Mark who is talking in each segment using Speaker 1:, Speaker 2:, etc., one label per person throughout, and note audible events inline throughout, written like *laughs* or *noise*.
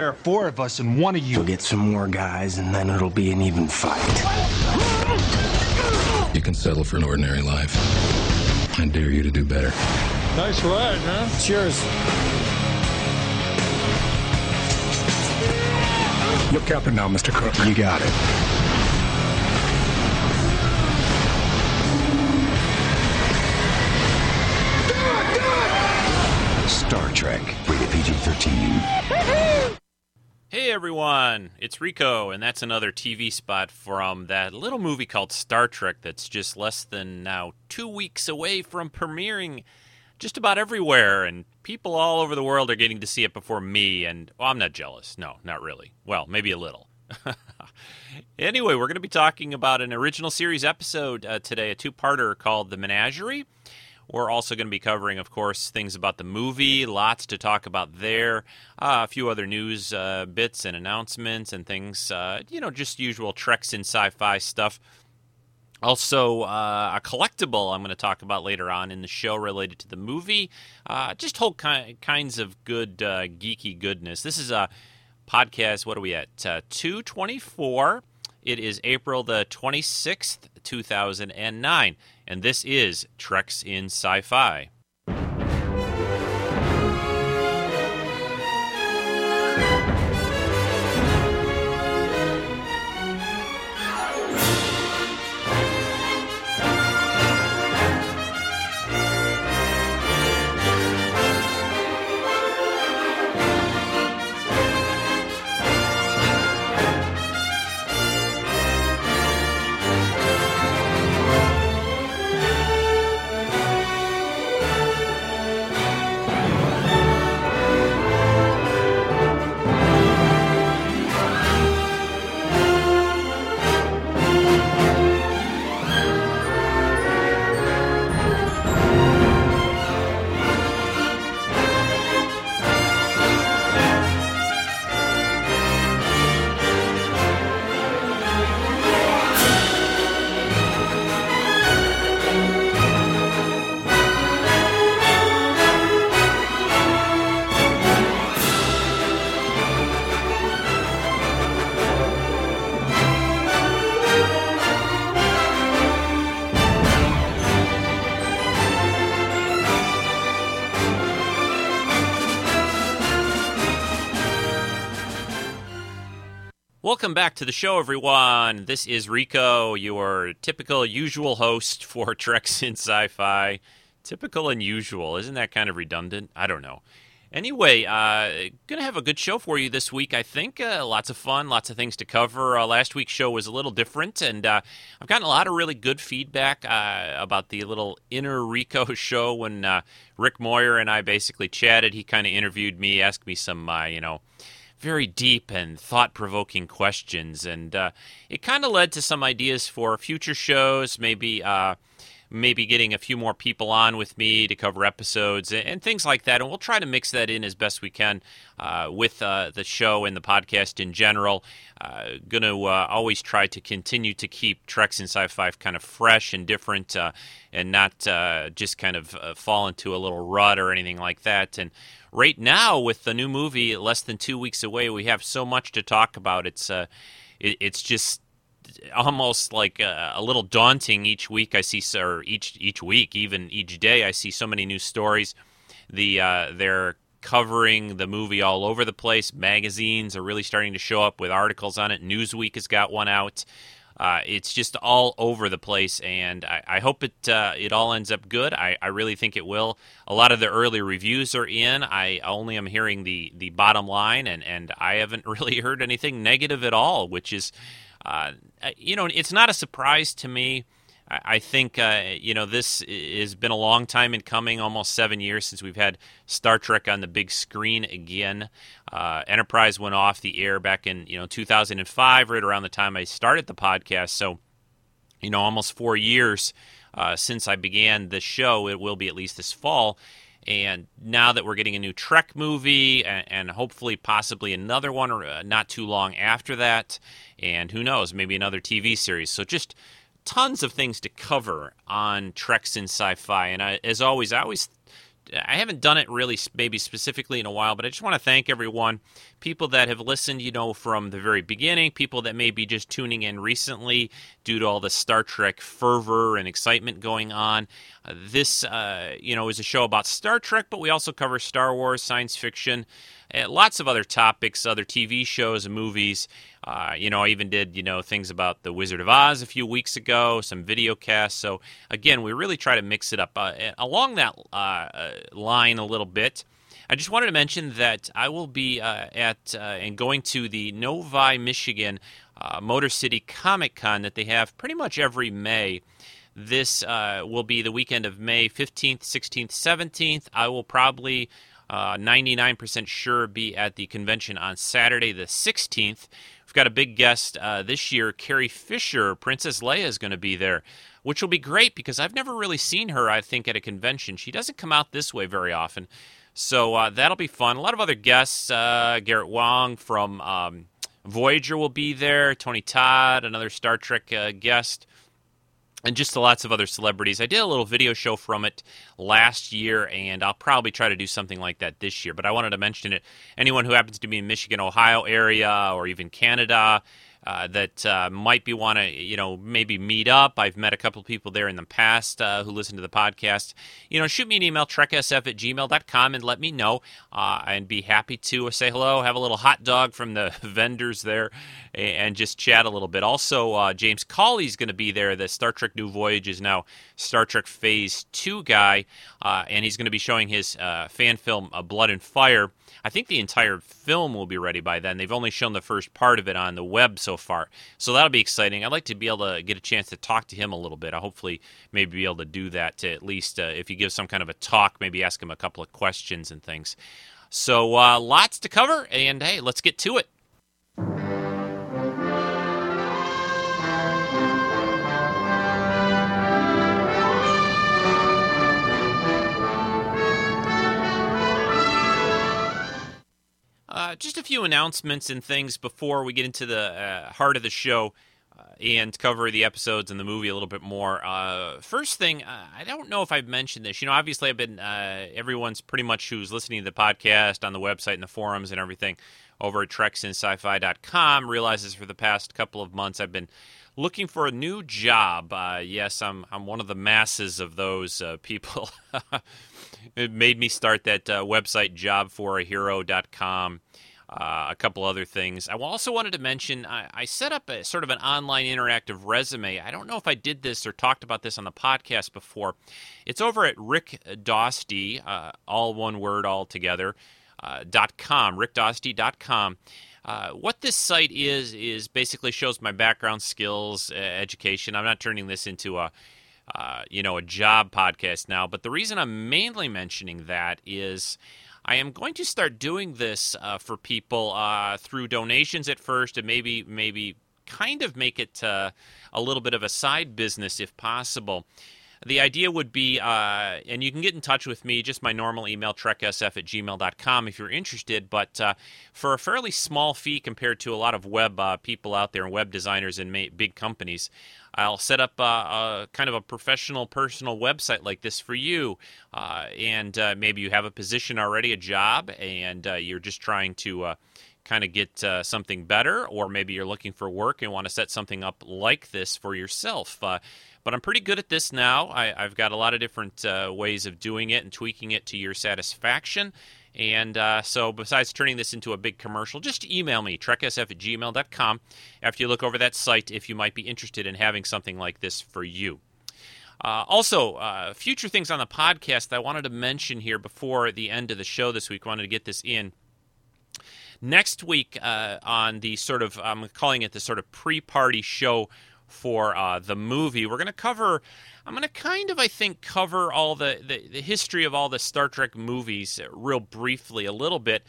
Speaker 1: There are four of us and one of you.
Speaker 2: You'll get some more guys, and then it'll be an even fight.
Speaker 3: You can settle for an ordinary life. I dare you to do better.
Speaker 4: Nice ride, huh?
Speaker 2: Cheers.
Speaker 4: You're captain now, Mr. Cook.
Speaker 2: You got it. Star Trek, rated PG 13. *laughs*
Speaker 5: Hey everyone, it's Rico, and that's another TV spot from that little movie called Star Trek that's just less than now two weeks away from premiering just about everywhere, and people all over the world are getting to see it before me, and well, I'm not jealous. No, not really. Well, maybe a little. *laughs* anyway, we're going to be talking about an original series episode uh, today, a two parter called The Menagerie. We're also going to be covering, of course, things about the movie, lots to talk about there, uh, a few other news uh, bits and announcements and things, uh, you know, just usual Treks in sci fi stuff. Also, uh, a collectible I'm going to talk about later on in the show related to the movie. Uh, just whole ki- kinds of good, uh, geeky goodness. This is a podcast, what are we at? 224. It is April the 26th, 2009, and this is Treks in Sci Fi. Welcome back to the show, everyone. This is Rico, your typical, usual host for *laughs* Treks in Sci Fi. Typical and usual. Isn't that kind of redundant? I don't know. Anyway, uh, gonna have a good show for you this week. I think uh, lots of fun, lots of things to cover. Uh, last week's show was a little different, and uh, I've gotten a lot of really good feedback uh, about the little inner Rico *laughs* show when uh, Rick Moyer and I basically chatted. He kind of interviewed me, asked me some, uh, you know very deep and thought provoking questions. And uh, it kind of led to some ideas for future shows, maybe. Uh, maybe getting a few more people on with me to cover episodes and, and things like that. And we'll try to mix that in as best we can uh, with uh, the show and the podcast in general. Uh, going to uh, always try to continue to keep Treks in Sci-Fi kind of fresh and different, uh, and not uh, just kind of fall into a little rut or anything like that. And right now, with the new movie less than two weeks away, we have so much to talk about. It's it, it's just almost like a, a, little daunting each week I see or each each week even each day I see so many new stories the uh, they're covering the movie all over the place magazines are really starting to show up with articles on it Newsweek has got one out uh, it's just all over the place, and I, I hope it uh, it all ends up good. I, I, really think it will. A lot of the early reviews are in. I only am hearing the the bottom line, and and I haven't *laughs* really heard anything negative at all, which is uh, you know, it's not a surprise to me. I, I think, uh, you know, this has been a long time in coming, almost seven years since we've had Star Trek on the big screen again. Uh, Enterprise went off the air back in, you know, 2005, right around the time I started the podcast. So, you know, almost four years uh, since I began the show. It will be at least this fall. And now that we're getting a new Trek movie and, and hopefully possibly another one or uh, not too long after that, and who knows, maybe another TV series. So just tons of things to cover on Treks in Sci-Fi. And I, as always, I always I haven't done it really, maybe specifically in a while, but I just want to thank everyone, people that have listened, you know, from the very beginning, people that may be just tuning in recently due to all the Star Trek fervor and excitement going on. Uh, this, uh, you know, is a show about Star Trek, but we also cover Star Wars, science fiction, uh, lots of other topics, other TV shows and movies. Uh, you know, I even did, you know, things about the Wizard of Oz a few weeks ago, some video casts. So, again, we really try to mix it up. Uh, along that uh, uh, line a little bit, I just wanted to mention that I will be uh, at and going to the Novi, Michigan Motor City Comic Con that they have pretty much every May. This will be the weekend of May 15th, 16th, 17th. I will probably uh, 99% sure be at the convention on Saturday, the 16th. We've got a big guest uh, this year, Carrie Fisher. Princess Leia is going to be there, which will be great because I've never really seen her, I think, at a convention. She doesn't come out this way very often. So uh, that'll be fun. A lot of other guests. Uh, Garrett Wang from um, Voyager will be there. Tony Todd, another Star Trek uh, guest and just to lots of other celebrities. I did a little video show from it last year, and I'll probably try to do something like that this year. But I wanted to mention it. Anyone who happens to be in Michigan, Ohio area, or even Canada, uh, that uh, might be want to, you know, maybe meet up. I've met a couple people there in the past uh, who listen to the podcast. You know, shoot me an email, treksf at gmail.com, and let me know. Uh, and be happy to say hello, have a little hot dog from the *laughs* vendors there, and just chat a little bit. Also, uh, James Cawley's going to be there. The Star Trek New Voyage is now Star Trek Phase 2 guy, uh, and he's going to be showing his fan film, Blood and Fire. I think the entire film will be ready by then. They've only shown the first part of it on the web so far. So that'll be exciting. I'd like to be able to get a chance to talk to him a little bit. I hopefully maybe be able to do that to at least uh, if he gives some kind of a talk, maybe ask him a couple of questions and things. So uh, lots to cover, and hey, let's get to it. Uh, just a few announcements and things before we get into the uh, heart of the show uh, and cover the episodes and the movie a little bit more. Uh, first thing, uh, I don't know if I've mentioned this. You know, obviously, I've been everyone's pretty much who's listening to the podcast on the website and the forums and everything over at treksinsci-fi.com realizes for the past couple of months I've been looking for a new job. Uh, yes, I'm I'm one of the masses of those uh, people. *laughs* it made me start that uh, website jobforahero.com uh, a couple other things. I also wanted to mention I, I, set up a sort of an online interactive resume. I don't know if I did this or talked about this on the podcast before. It's over at Rick Dosty, uh, all one word all together, uh, dot com, rickdosty.com. Uh, what this site is is basically shows my background, skills, education. I'm not turning this into a uh, you know a job podcast now, but the reason I'm mainly mentioning that is I am going to start doing this uh, for people uh, through donations at first, and maybe maybe kind of make it uh, a little bit of a side business if possible. The idea would be, uh, and you can get in touch with me, just my normal email, treksf at gmail.com if you're interested. But uh, for a fairly small fee compared to a lot of web uh, people out there and web designers and ma- big companies, I'll set up a, a, kind of a professional, personal website like this for you. Uh, and uh, maybe you have a position already, a job, and uh, you're just trying to kind of get uh, something better, or maybe you're looking for work and want to set something up like this for yourself. But I'm pretty good at this now. I, have got a lot of different uh, ways of doing it and tweaking it to your satisfaction. And uh, so, besides turning this into a big commercial, just email me, treksf at gmail.com, after you look over that site if you might be interested in having something like this for you. Uh, also, uh, future things on the podcast I wanted to mention here before the end of the show this week. I wanted to get this in. Next week, uh, on the sort of, I'm calling it the sort of pre party show for uh, the movie. We're going to cover, I'm going to kind of, I think, cover all the, the, the, history of all the Star Trek movies real briefly, a little bit.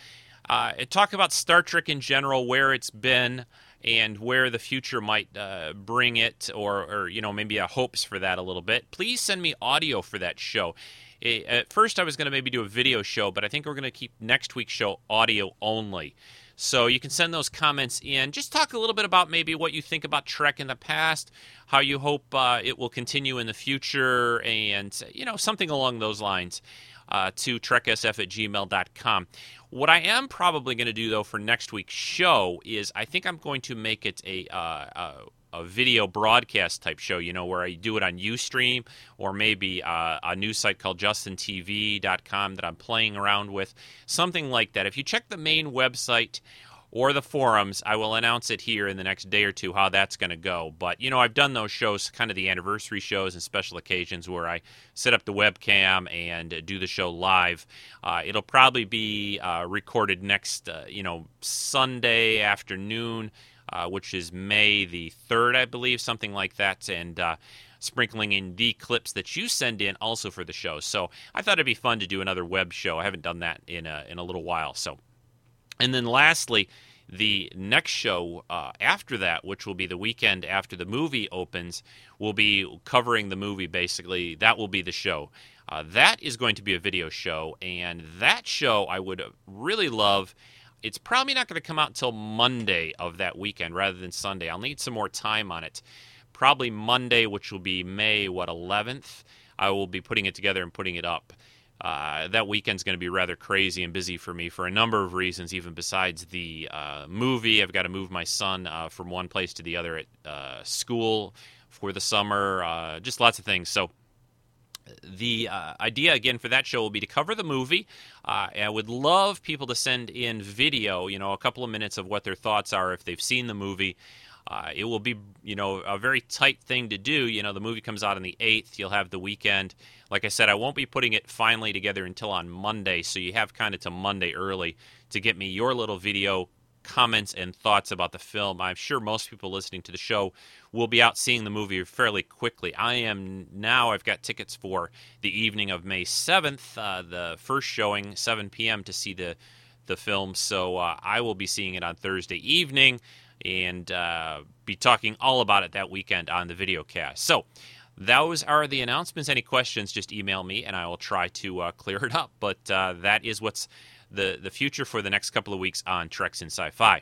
Speaker 5: Uh, talk about Star Trek in general, where it's been, and where the future might uh, bring it, or, or, you know, maybe a hopes for that a little bit. Please send me audio for that show. At first, I was going to maybe do a video show, but I think we're going to keep next week's show audio only. So you can send those comments in. Just talk a little bit about maybe what you think about Trek in the past, how you hope uh, it will continue in the future, and you know something along those lines. uh, to treksf at gmail.com. What I am probably going to do, though, for next week's show is I think I'm going to make it a, uh, a video broadcast type show, you know, where I do it on Ustream or maybe uh, a new site called justintv.com that I'm playing around with, something like that. If you check the main website or the forums, I will announce it here in the next day or two how that's going to go. But, you know, I've done those shows, kind of the anniversary shows and special occasions where I set up the webcam and do the show live. Uh, it'll probably be uh, recorded next, uh, you know, Sunday afternoon, uh, which is May the 3rd, I believe, something like that. And, uh, sprinkling in the clips that you send in also for the show. So I thought it'd be fun to do another web show. I haven't done that in a, in a little while. So and then lastly, the next show uh, after that, which will be the weekend after the movie opens, will be covering the movie basically. That will be the show. Uh, that is going to be a video show, and that show I would really love. It's probably not going to come out until Monday of that weekend rather than Sunday. I'll need some more time on it. Probably Monday, which will be May, what, 11th. I will be putting it together and putting it up uh, that weekend's going to be rather crazy and busy for me for a number of reasons, even besides the uh, movie. I've got to move my son uh, from one place to the other at uh, school for the summer, uh, just lots of things. So, the uh, idea again for that show will be to cover the movie. I would love people to send in video, you know, a couple of minutes of what their thoughts are if they've seen the movie. Uh, it will be, you know, a very tight thing to do. You know, the movie comes out on the 8th. You'll have the weekend. Like I said, I won't be putting it finally together until on Monday, so you have kind of to Monday early to get me your little video comments and thoughts about the film. I'm sure most people listening to the show will be out seeing the movie fairly quickly. I am now, I've got tickets for the evening of May 7th, uh, the first showing, 7 p.m., to see the, the film. So uh, I will be seeing it on Thursday evening and uh, be talking all about it that weekend on the video cast. So those are the announcements. Any questions, just email me and I will try to uh, clear it up. But uh, that is what's the, the future for the next couple of weeks on Treks in Sci Fi.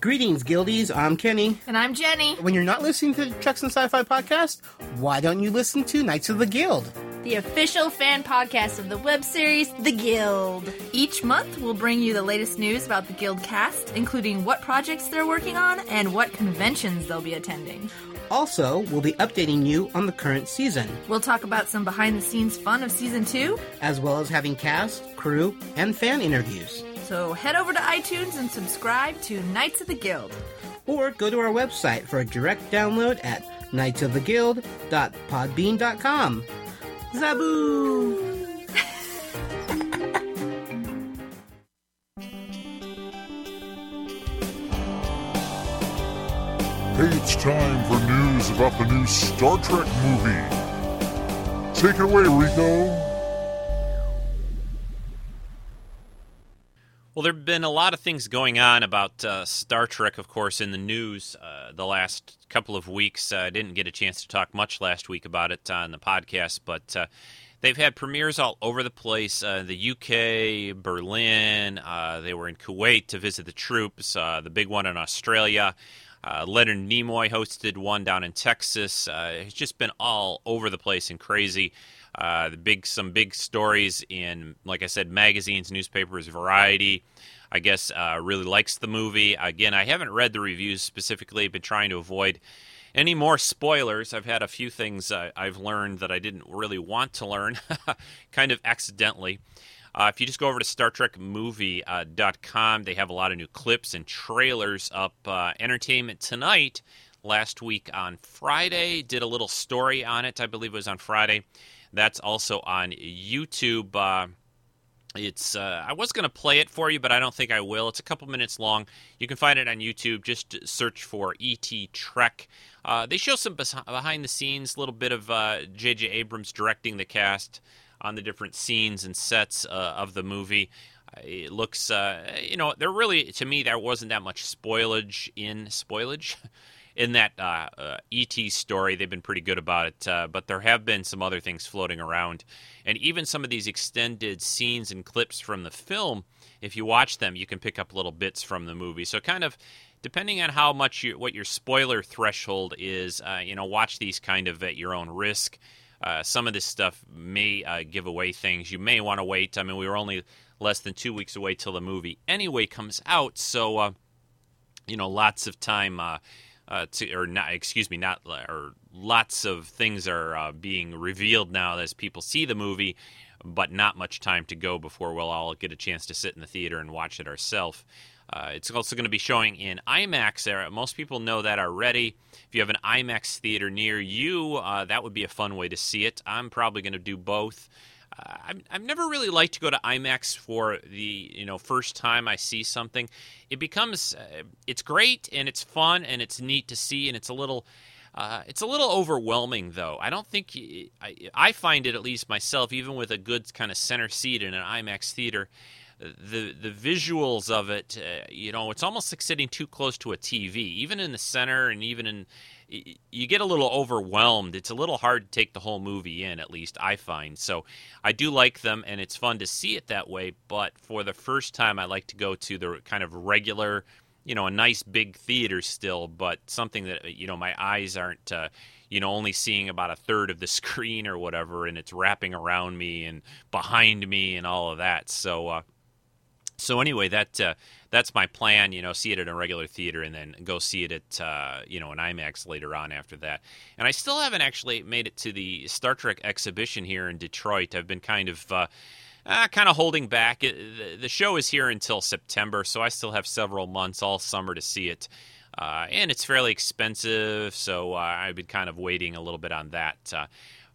Speaker 1: Greetings, Guildies. I'm Kenny.
Speaker 6: And I'm Jenny.
Speaker 1: When you're not listening to the Treks and Sci-Fi podcast, why don't you listen to Knights of the Guild?
Speaker 6: The official fan podcast of the web series The Guild. Each month, we'll bring you the latest news about the Guild cast, including what projects they're working on and what conventions they'll be attending.
Speaker 1: Also, we'll be updating you on the current season,
Speaker 6: We'll talk about some behind the scenes fun of season two.
Speaker 1: as well as having cast, crew, and fan interviews.
Speaker 6: So head over to iTunes and subscribe to Knights of the Guild.
Speaker 1: Or go to our website for a direct download at knightsoftheguild.podbean.com. Zaboo!
Speaker 7: Hey, it's time for news about the new Star Trek movie. Take it away, Rico.
Speaker 5: Well, there have been a lot of things going on about uh, Star Trek, of course, in the news uh, the last couple of weeks. I didn't get a chance to talk much last week about it on the podcast, but uh, they've had premieres all over the place uh, the UK, Berlin, uh, they were in Kuwait to visit the troops, the big one in Australia. Uh, Leonard Nimoy hosted one down in Texas. Uh, it's just been all over the place and crazy. Uh, the big, some big stories in, like I said, magazines, newspapers, Variety. I guess uh, really likes the movie. Again, I haven't read the reviews specifically. Been trying to avoid any more spoilers. I've had a few things uh, I've learned that I didn't really want to learn, *laughs* kind of accidentally. Uh, if you just go over to StarTrekMovie.com, they have a lot of new clips and trailers up. Uh, Entertainment Tonight, last week on Friday, did a little story on it. I believe it was on Friday. That's also on YouTube. Uh, it's uh, I was going to play it for you, but I don't think I will. It's a couple minutes long. You can find it on YouTube. Just search for ET Trek. Uh, they show some behind the scenes, a little bit of J.J. Abrams directing the cast on the different scenes and sets uh, of the movie. It looks, uh, you know, there really, to me, there wasn't that much spoilage in spoilage *laughs* in that uh, uh, ET story. They've been pretty good about it, uh, but there have been some other things floating around, and even some of these extended scenes and clips from the film. If you watch them, you can pick up little bits from the movie. So, kind of depending on how much you, what your spoiler threshold is, uh, you know, watch these kind of at your own risk. Uh, some of this stuff may uh, give away things. You may want to wait. I mean, we were only less than two weeks away till the movie anyway comes out, so uh, you know, lots of time. Uh, uh, to, or not, excuse me, not, or lots of things are uh, being revealed now as people see the movie, but not much time to go before we'll all get a chance to sit in the theater and watch it ourselves. Uh, it's also going to be showing in IMAX. There, most people know that already. If you have an IMAX theater near you, uh, that would be a fun way to see it. I'm probably going to do both. Uh, I've, I've never really liked to go to IMAX for the you know first time I see something. It becomes uh, it's great and it's fun and it's neat to see and it's a little uh, it's a little overwhelming though. I don't think I, I find it at least myself, even with a good kind of center seat in an IMAX theater. The the visuals of it, uh, you know, it's almost like sitting too close to a TV, even in the center and even in you get a little overwhelmed. It's a little hard to take the whole movie in, at least I find. So I do like them, and it's fun to see it that way. But for the first time, I like to go to the kind of regular, you know, a nice big theater still, but something that you know my eyes aren't. Uh, you know, only seeing about a third of the *laughs* screen or whatever, and it's wrapping around me and behind me and all of that. So, uh, so anyway, that uh, that's my plan. You know, see it at a regular theater and then go see it at uh, you know an IMAX later on after that. And I still haven't actually made it to the Star Trek exhibition here in Detroit. I've been kind of uh, uh, kind of holding back. It, the, show is here until September, so I still have several months all summer to see it. Uh, and it's fairly expensive, so uh, I've been kind of waiting a little bit on that.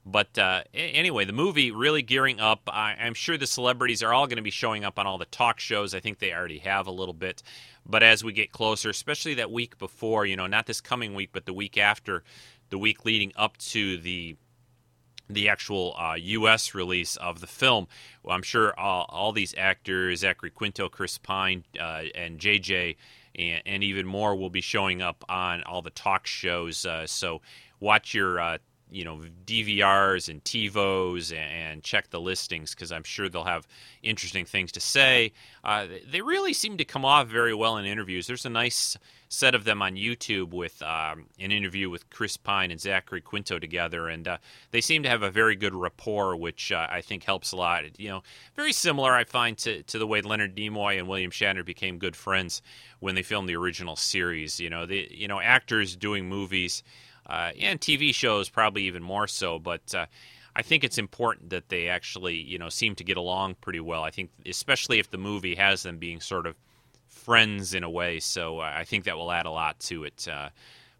Speaker 5: But uh, anyway, the movie really gearing up. I, am sure the celebrities are all going to be showing up on all the talk shows. I think they already have a little bit. But as we get closer, especially that week before, you know, not this coming week, but the week after, the week leading up to the the actual uh, U.S. release of the film. Well, I'm sure all, all, these actors, Zachary Quinto, Chris Pine, uh, and JJ, and, and, even more will be showing up on all the talk shows. Uh, so watch your uh, you know DVRs and TiVos and check the listings because I'm sure they'll have interesting things to say. Uh, they really seem to come off very well in interviews. There's a nice set of them on YouTube with um, an interview with Chris Pine and Zachary Quinto together, and uh, they seem to have a very good rapport, which uh, I think helps a lot. You know, very similar I find to to the way Leonard Nimoy and William Shatner became good friends when they filmed the original series. You know, the you know actors doing movies uh, and TV shows probably even more so. But uh, I think it's important that they actually, you know, seem to get along pretty well. I think, especially if the movie has them being sort of friends in a way. So uh, I think that will add a lot to it. Uh,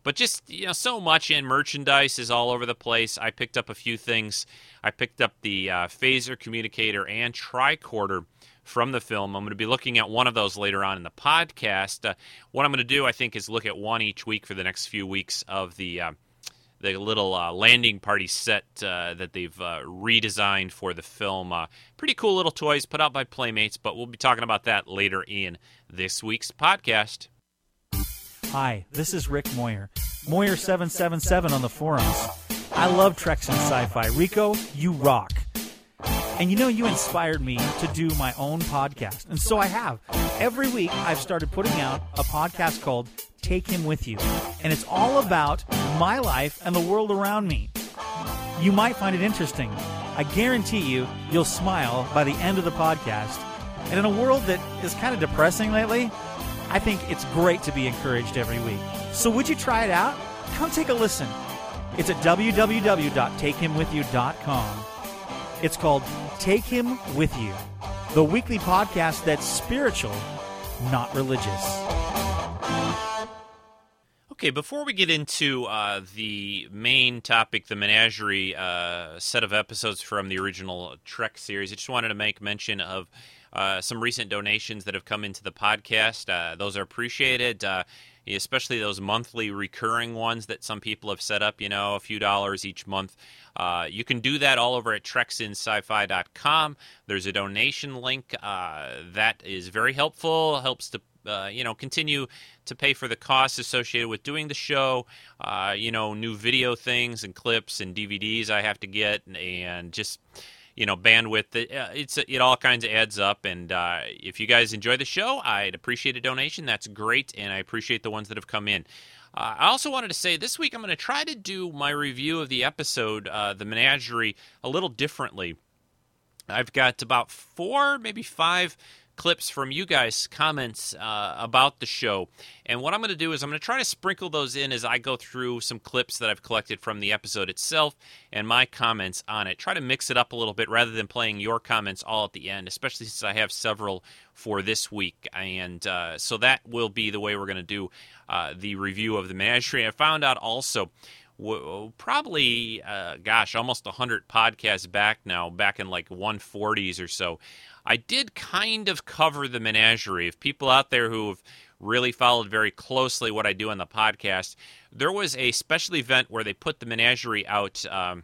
Speaker 5: but just you know, so much in merchandise is all over the place. I picked up a few things. I picked up the uh, phaser communicator and tricorder from the film. I'm going to be looking at one of those later on in the podcast. Uh, what I'm going to do, I think, is look at one each week for the next few weeks of the uh, the little uh, landing party set uh, that they've uh, redesigned for the film. Uh, pretty cool little toys put out by Playmates, but we'll be talking about that later in this week's podcast.
Speaker 8: Hi, this is Rick Moyer, Moyer777 on the forums. I love Treks and Sci-Fi. Rico, you rock. And you know, you inspired me to do my own podcast. And so I have. Every week, I've started putting out a podcast called Take Him With You. And it's all about my life and the world around me. You might find it interesting. I guarantee you, you'll smile by the end of the podcast. And in a world that is kind of depressing lately, I think it's great to be encouraged every week. So would you try it out? Come take a listen. It's at www.takehimwithyou.com. It's called Take Him With You, the weekly podcast that's spiritual, not religious.
Speaker 5: Okay, before we get into uh, the main topic, the menagerie uh, set of episodes from the original Trek series, I just wanted to make mention of uh, some recent donations that have come into the podcast. Uh, those are appreciated, uh, especially those monthly recurring ones that some people have set up, you know, a few dollars each month. Uh, you can do that all over at treksinsci-fi.com. There's a donation link uh, that is very helpful, helps to uh, you know continue to pay for the costs associated with doing the show. Uh, you know, new video things and clips and DVDs I have to get, and, and just you know bandwidth. Uh, it's it all kinds of adds up. And uh, if you guys enjoy the show, I'd appreciate a donation. That's great, and I appreciate the ones that have come in. Uh, I also wanted to say this week I'm going to try to do my review of the episode, uh, The Menagerie, a little differently. I've got about four, maybe five clips from you guys' comments uh, about the show. And what I'm going to do is I'm going to try to sprinkle those in as I go through some clips that I've collected from the episode itself and my comments on it. Try to mix it up a little bit rather than playing your comments all at the end, especially since I have several for this week. And uh, so that will be the way we're going to do uh, the review of the menagerie. I found out also probably uh, gosh almost 100 podcasts back now back in like 140s or so I did kind of cover the menagerie. If people out there who have really followed very closely what I do on the podcast, there was a special event where they put the menagerie out um,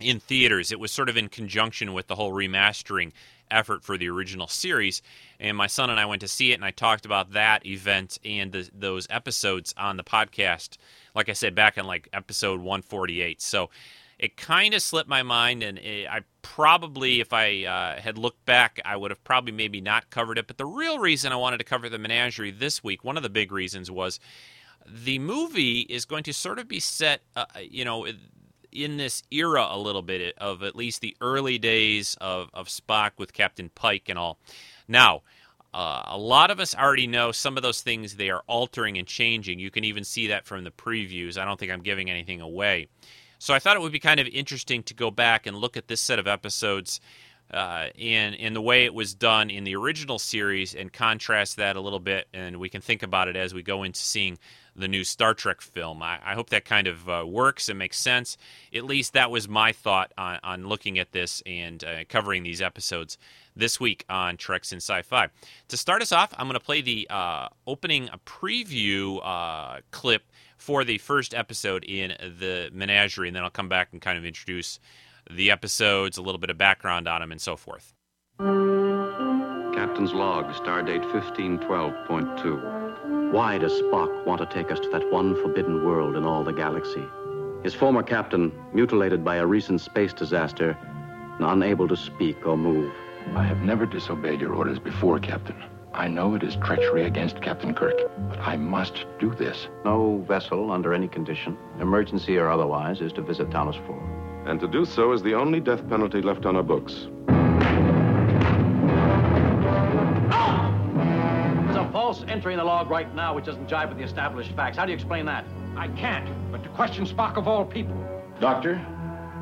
Speaker 5: in theaters. It was sort of in conjunction with the whole remastering effort for the original series. And my son and I went to see it, and I talked about that event and the, those episodes on the podcast. Like I said, back in like episode 148. So it kind of slipped my mind, and it, I probably, if I uh, had looked back, I would have probably maybe not covered it. But the real reason I wanted to cover the menagerie this week, one of the big reasons was the movie is going to sort of be set, uh, you know, in this era a little bit of at least the early days of, of Spock with Captain Pike and all. Now, uh, a lot of us already know some of those things they are altering and changing. You can even see that from the previews. I don't think I'm giving anything away. So I thought it would be kind of interesting to go back and look at this set of episodes uh, in in the way it was done in the original series and contrast that a little bit, and we can think about it as we go into seeing the new Star Trek film. I, I hope that kind of uh, works and makes sense. At least that was my thought on, on looking at this and uh, covering these episodes this week on Treks in Sci-Fi. To start us off, I'm going to play the uh, opening a preview uh, clip for the first episode in the menagerie, and then I'll come back and kind of introduce the episodes, a little bit of background on them, and so forth.
Speaker 9: Captain's log, stardate 1512.2. Why does Spock want to take us to that one forbidden world in all the galaxy? His former captain, mutilated by a recent space disaster, and unable to speak or move.
Speaker 10: I have never disobeyed your orders before, Captain. I know it is treachery against Captain Kirk, but I must do this.
Speaker 9: No vessel, under any condition, emergency or otherwise, is to visit Talos 4.
Speaker 11: And to do so is the only death penalty left on our books.
Speaker 12: There's a false entry in the log right now which doesn't jive with the established facts. How do you explain that?
Speaker 10: I can't, but to question Spock of all people. Doctor,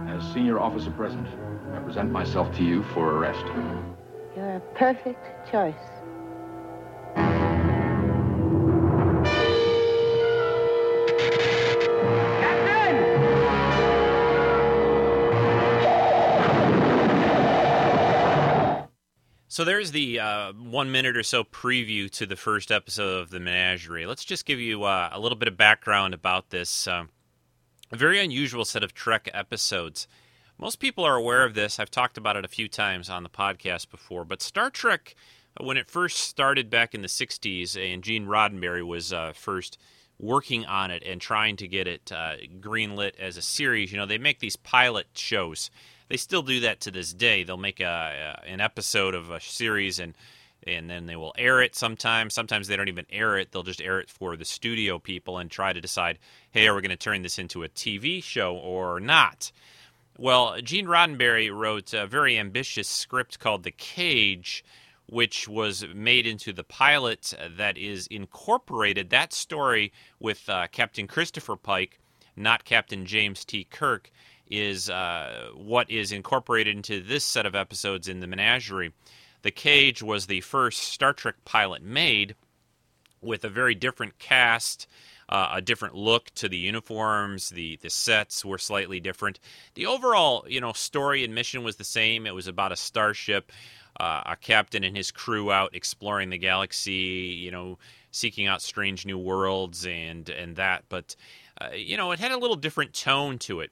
Speaker 10: as senior officer present, I present myself to you for arrest.
Speaker 13: You're a perfect choice.
Speaker 5: So there's the uh, one minute or so preview to the first episode of the Menagerie. Let's just give you uh, a little bit of background about this uh, very unusual set of Trek episodes. Most people are aware of this. I've talked about it a few times on the podcast before. But Star Trek, uh, when it first started back in the 60s, and Gene Roddenberry was uh, first working on it and trying to get it uh, greenlit as a series, you know, they make these pilot shows they still do that to this day. They'll make a, a, an episode of a series and and then they will air it sometimes. Sometimes they don't even air it. They'll just air it for the studio people and try to decide, hey, are we going to turn this into a TV show or not? Well, Gene Roddenberry wrote a very ambitious script called The Cage, which was made into the pilot that is incorporated that story with uh, Captain Christopher Pike, not Captain James T. Kirk is uh, what is incorporated into this set of episodes in the menagerie. The Cage was the first Star Trek pilot made with a very different cast, uh, a different look to the uniforms. The the sets were slightly different. The overall, you know, story and mission was the same. It was about a starship, uh, a captain and his crew out exploring the galaxy. You know, seeking out strange new worlds and and that. But uh, you know, it had a little different tone to it.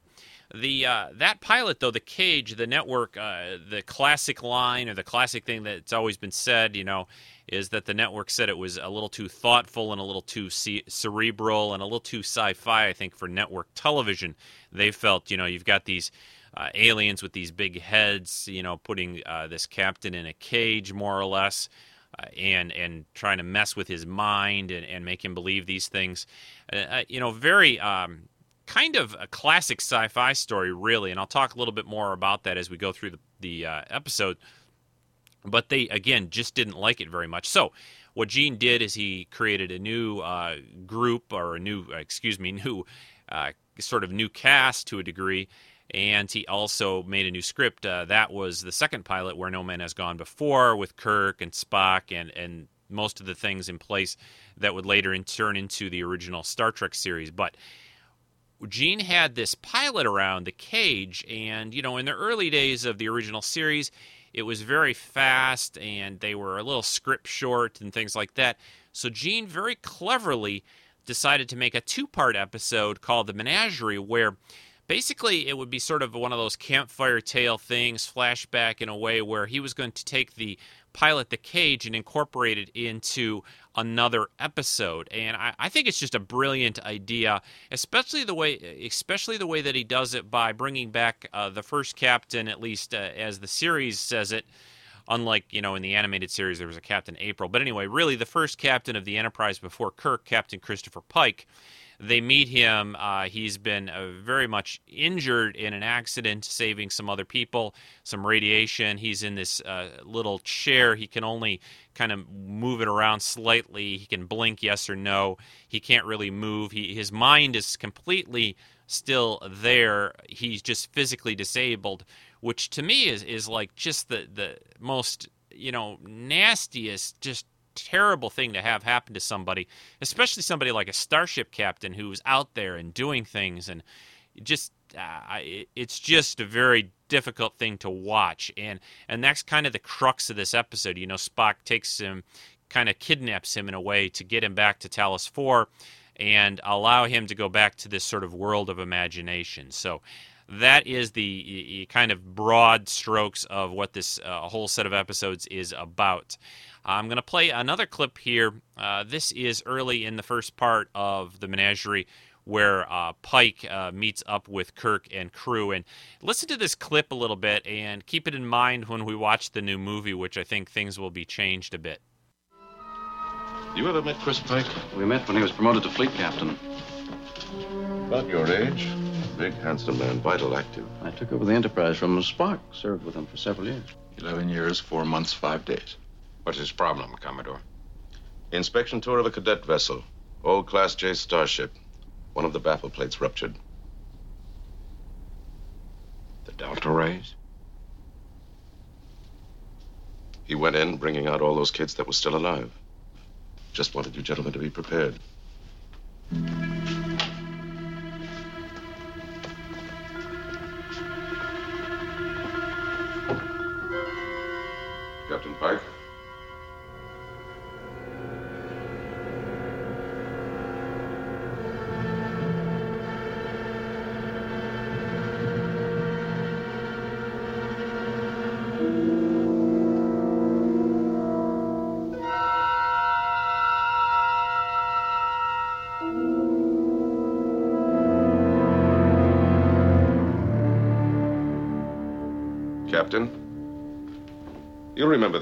Speaker 5: The uh, that pilot though, the cage, the network, uh, the classic line or the classic thing that's always been said, you know, is that the network said it was a little too thoughtful and a little too ce- cerebral and a little too sci-fi. I think for network television, they felt, you know, you've got these uh, aliens with these big heads, you know, putting uh, this captain in a cage, more or less, uh, and and trying to mess with his mind and, and make him believe these things. Uh, you know, very um, kind of a classic sci-fi story, really. And I'll talk a little bit more about that as we go through the the uh, episode. But they again just didn't like it very much. So what Gene did is he created a new uh, group or a new, excuse me, *laughs* new uh, sort of new cast to a degree, and he also made a new script. Uh, that was the second pilot where No Man Has Gone Before with Kirk and Spock and and most of the things in place that would later in turn into the original Star Trek series. But Gene had this pilot around the cage, and you know, in the early days of the original series, it was very fast and they were a little script short and things like that. So Gene very cleverly decided to make a two part episode called The Menagerie, where basically it would be sort of one of those campfire tale things, flashback in a way where he was going to take the pilot the cage and incorporate it into another episode. And I, I, think it's just a brilliant idea especially the way especially the way that he does it by bringing back uh, the first captain at least uh, as the series says it. Unlike you know in the animated series there was a captain april. But anyway really the first captain of the enterprise before kirk captain christopher pike they meet him. Uh, he's been uh, very much injured in an accident, saving some other people, some radiation. He's in this uh, little chair. He can only kind of move it around slightly. He can blink yes or no. He can't really move. He, his mind is completely still there. He's just physically disabled, which to me is, is like just the, the most, you know, nastiest, just terrible thing to have happen to somebody, especially somebody like a starship captain who's out there and doing things and just uh, it's just a very difficult thing to watch. And and that's kind of the crux of this episode. You know spock takes him kind of kidnaps him in a way to get him back to talos 4 and allow him to go back to this sort of world of imagination. So that is the kind of broad strokes of what this uh, whole set of episodes is about I'm going to play another clip here. Uh, this is early in the first part of the menagerie where uh, Pike uh, meets up with Kirk and crew. And listen to this clip a little bit and keep it in mind when we watch the new movie, which I think things will be changed a bit.
Speaker 11: You ever met Chris Pike?
Speaker 9: We met when he was promoted to fleet captain.
Speaker 11: About your age. Big, handsome man, vital, active.
Speaker 9: I took over the Enterprise from Spock. Served with him for several years.
Speaker 10: Eleven years, four months, five days.
Speaker 11: What's his problem, Commodore? Inspection tour of a cadet vessel. Old Class J starship. One of the baffle plates ruptured.
Speaker 10: The delta rays?
Speaker 11: He went in, bringing out all those kids that were still alive. Just wanted you gentlemen to be prepared.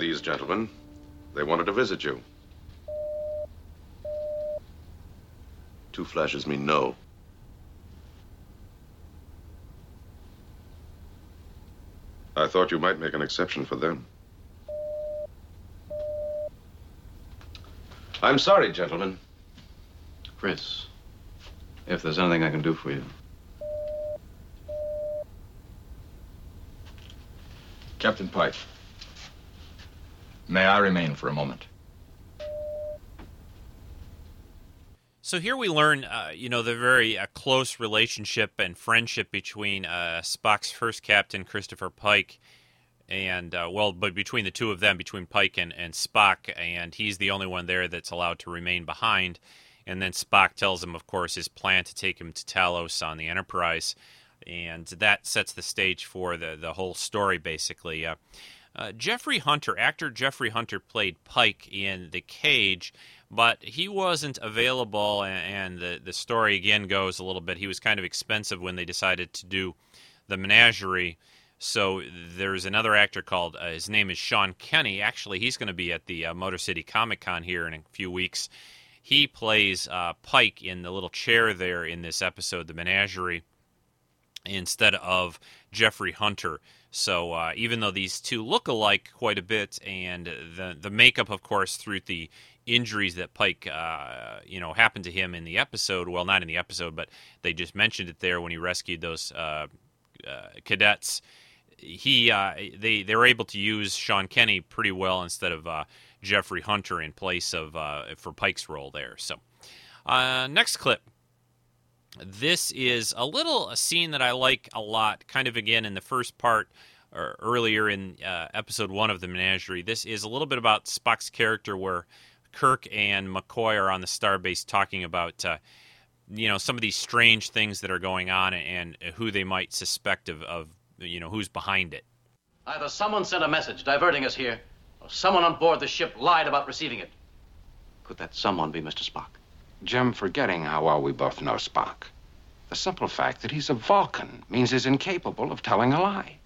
Speaker 11: These gentlemen. They wanted to visit you. Two flashes mean no. I thought you might make an exception for them. I'm sorry, gentlemen.
Speaker 9: Chris, if there's anything I can do for you.
Speaker 10: Captain Pike, may I remain for a moment?
Speaker 5: So here we learn, uh, you know, the very uh, close relationship and friendship between uh, Spock's first captain, Christopher Pike, and, uh, well, but between the two of them, between Pike and, and Spock, and he's the only one there that's allowed to remain behind. And then Spock tells him, of course, his plan to take him to Talos on the Enterprise and that sets the stage for the the whole story basically. Uh, Jeffrey Hunter, actor Jeffrey Hunter, played Pike in The Cage, but he wasn't available, and, and the the story again goes a little bit. He was kind of expensive when they decided to do the Menagerie. So there's another actor called uh, his name is Sean Kenney. Actually, he's going to be at the uh, Motor City Comic Con here in a few weeks. He plays uh, Pike in the little chair there in this episode, The Menagerie, instead of Jeffrey Hunter. So uh, even though these two look alike quite a bit, and the the makeup, of course, through the injuries that Pike, uh, you know, happened to him in the episode. Well, not in the episode, but they just mentioned it there when he rescued those uh, uh cadets. He, uh, they, they were able to use Sean Kenney pretty well instead of uh, Jeffrey Hunter in place of for Pike's role there. So, next clip this is a little a scene that I like a lot, kind of again in the first part or earlier in uh, episode one of the Menagerie. This is a little bit about Spock's character, where Kirk and McCoy are on the starbase talking about. Uh, you know some of these strange things that are going on and who they might suspect of, of you know who's behind it
Speaker 9: either someone sent a message diverting us here or someone on board the ship lied about receiving it
Speaker 14: could that someone be mr spock
Speaker 12: Jim, forgetting how well we both know Spock, the simple fact that he's a Vulcan means he's incapable of telling a lie.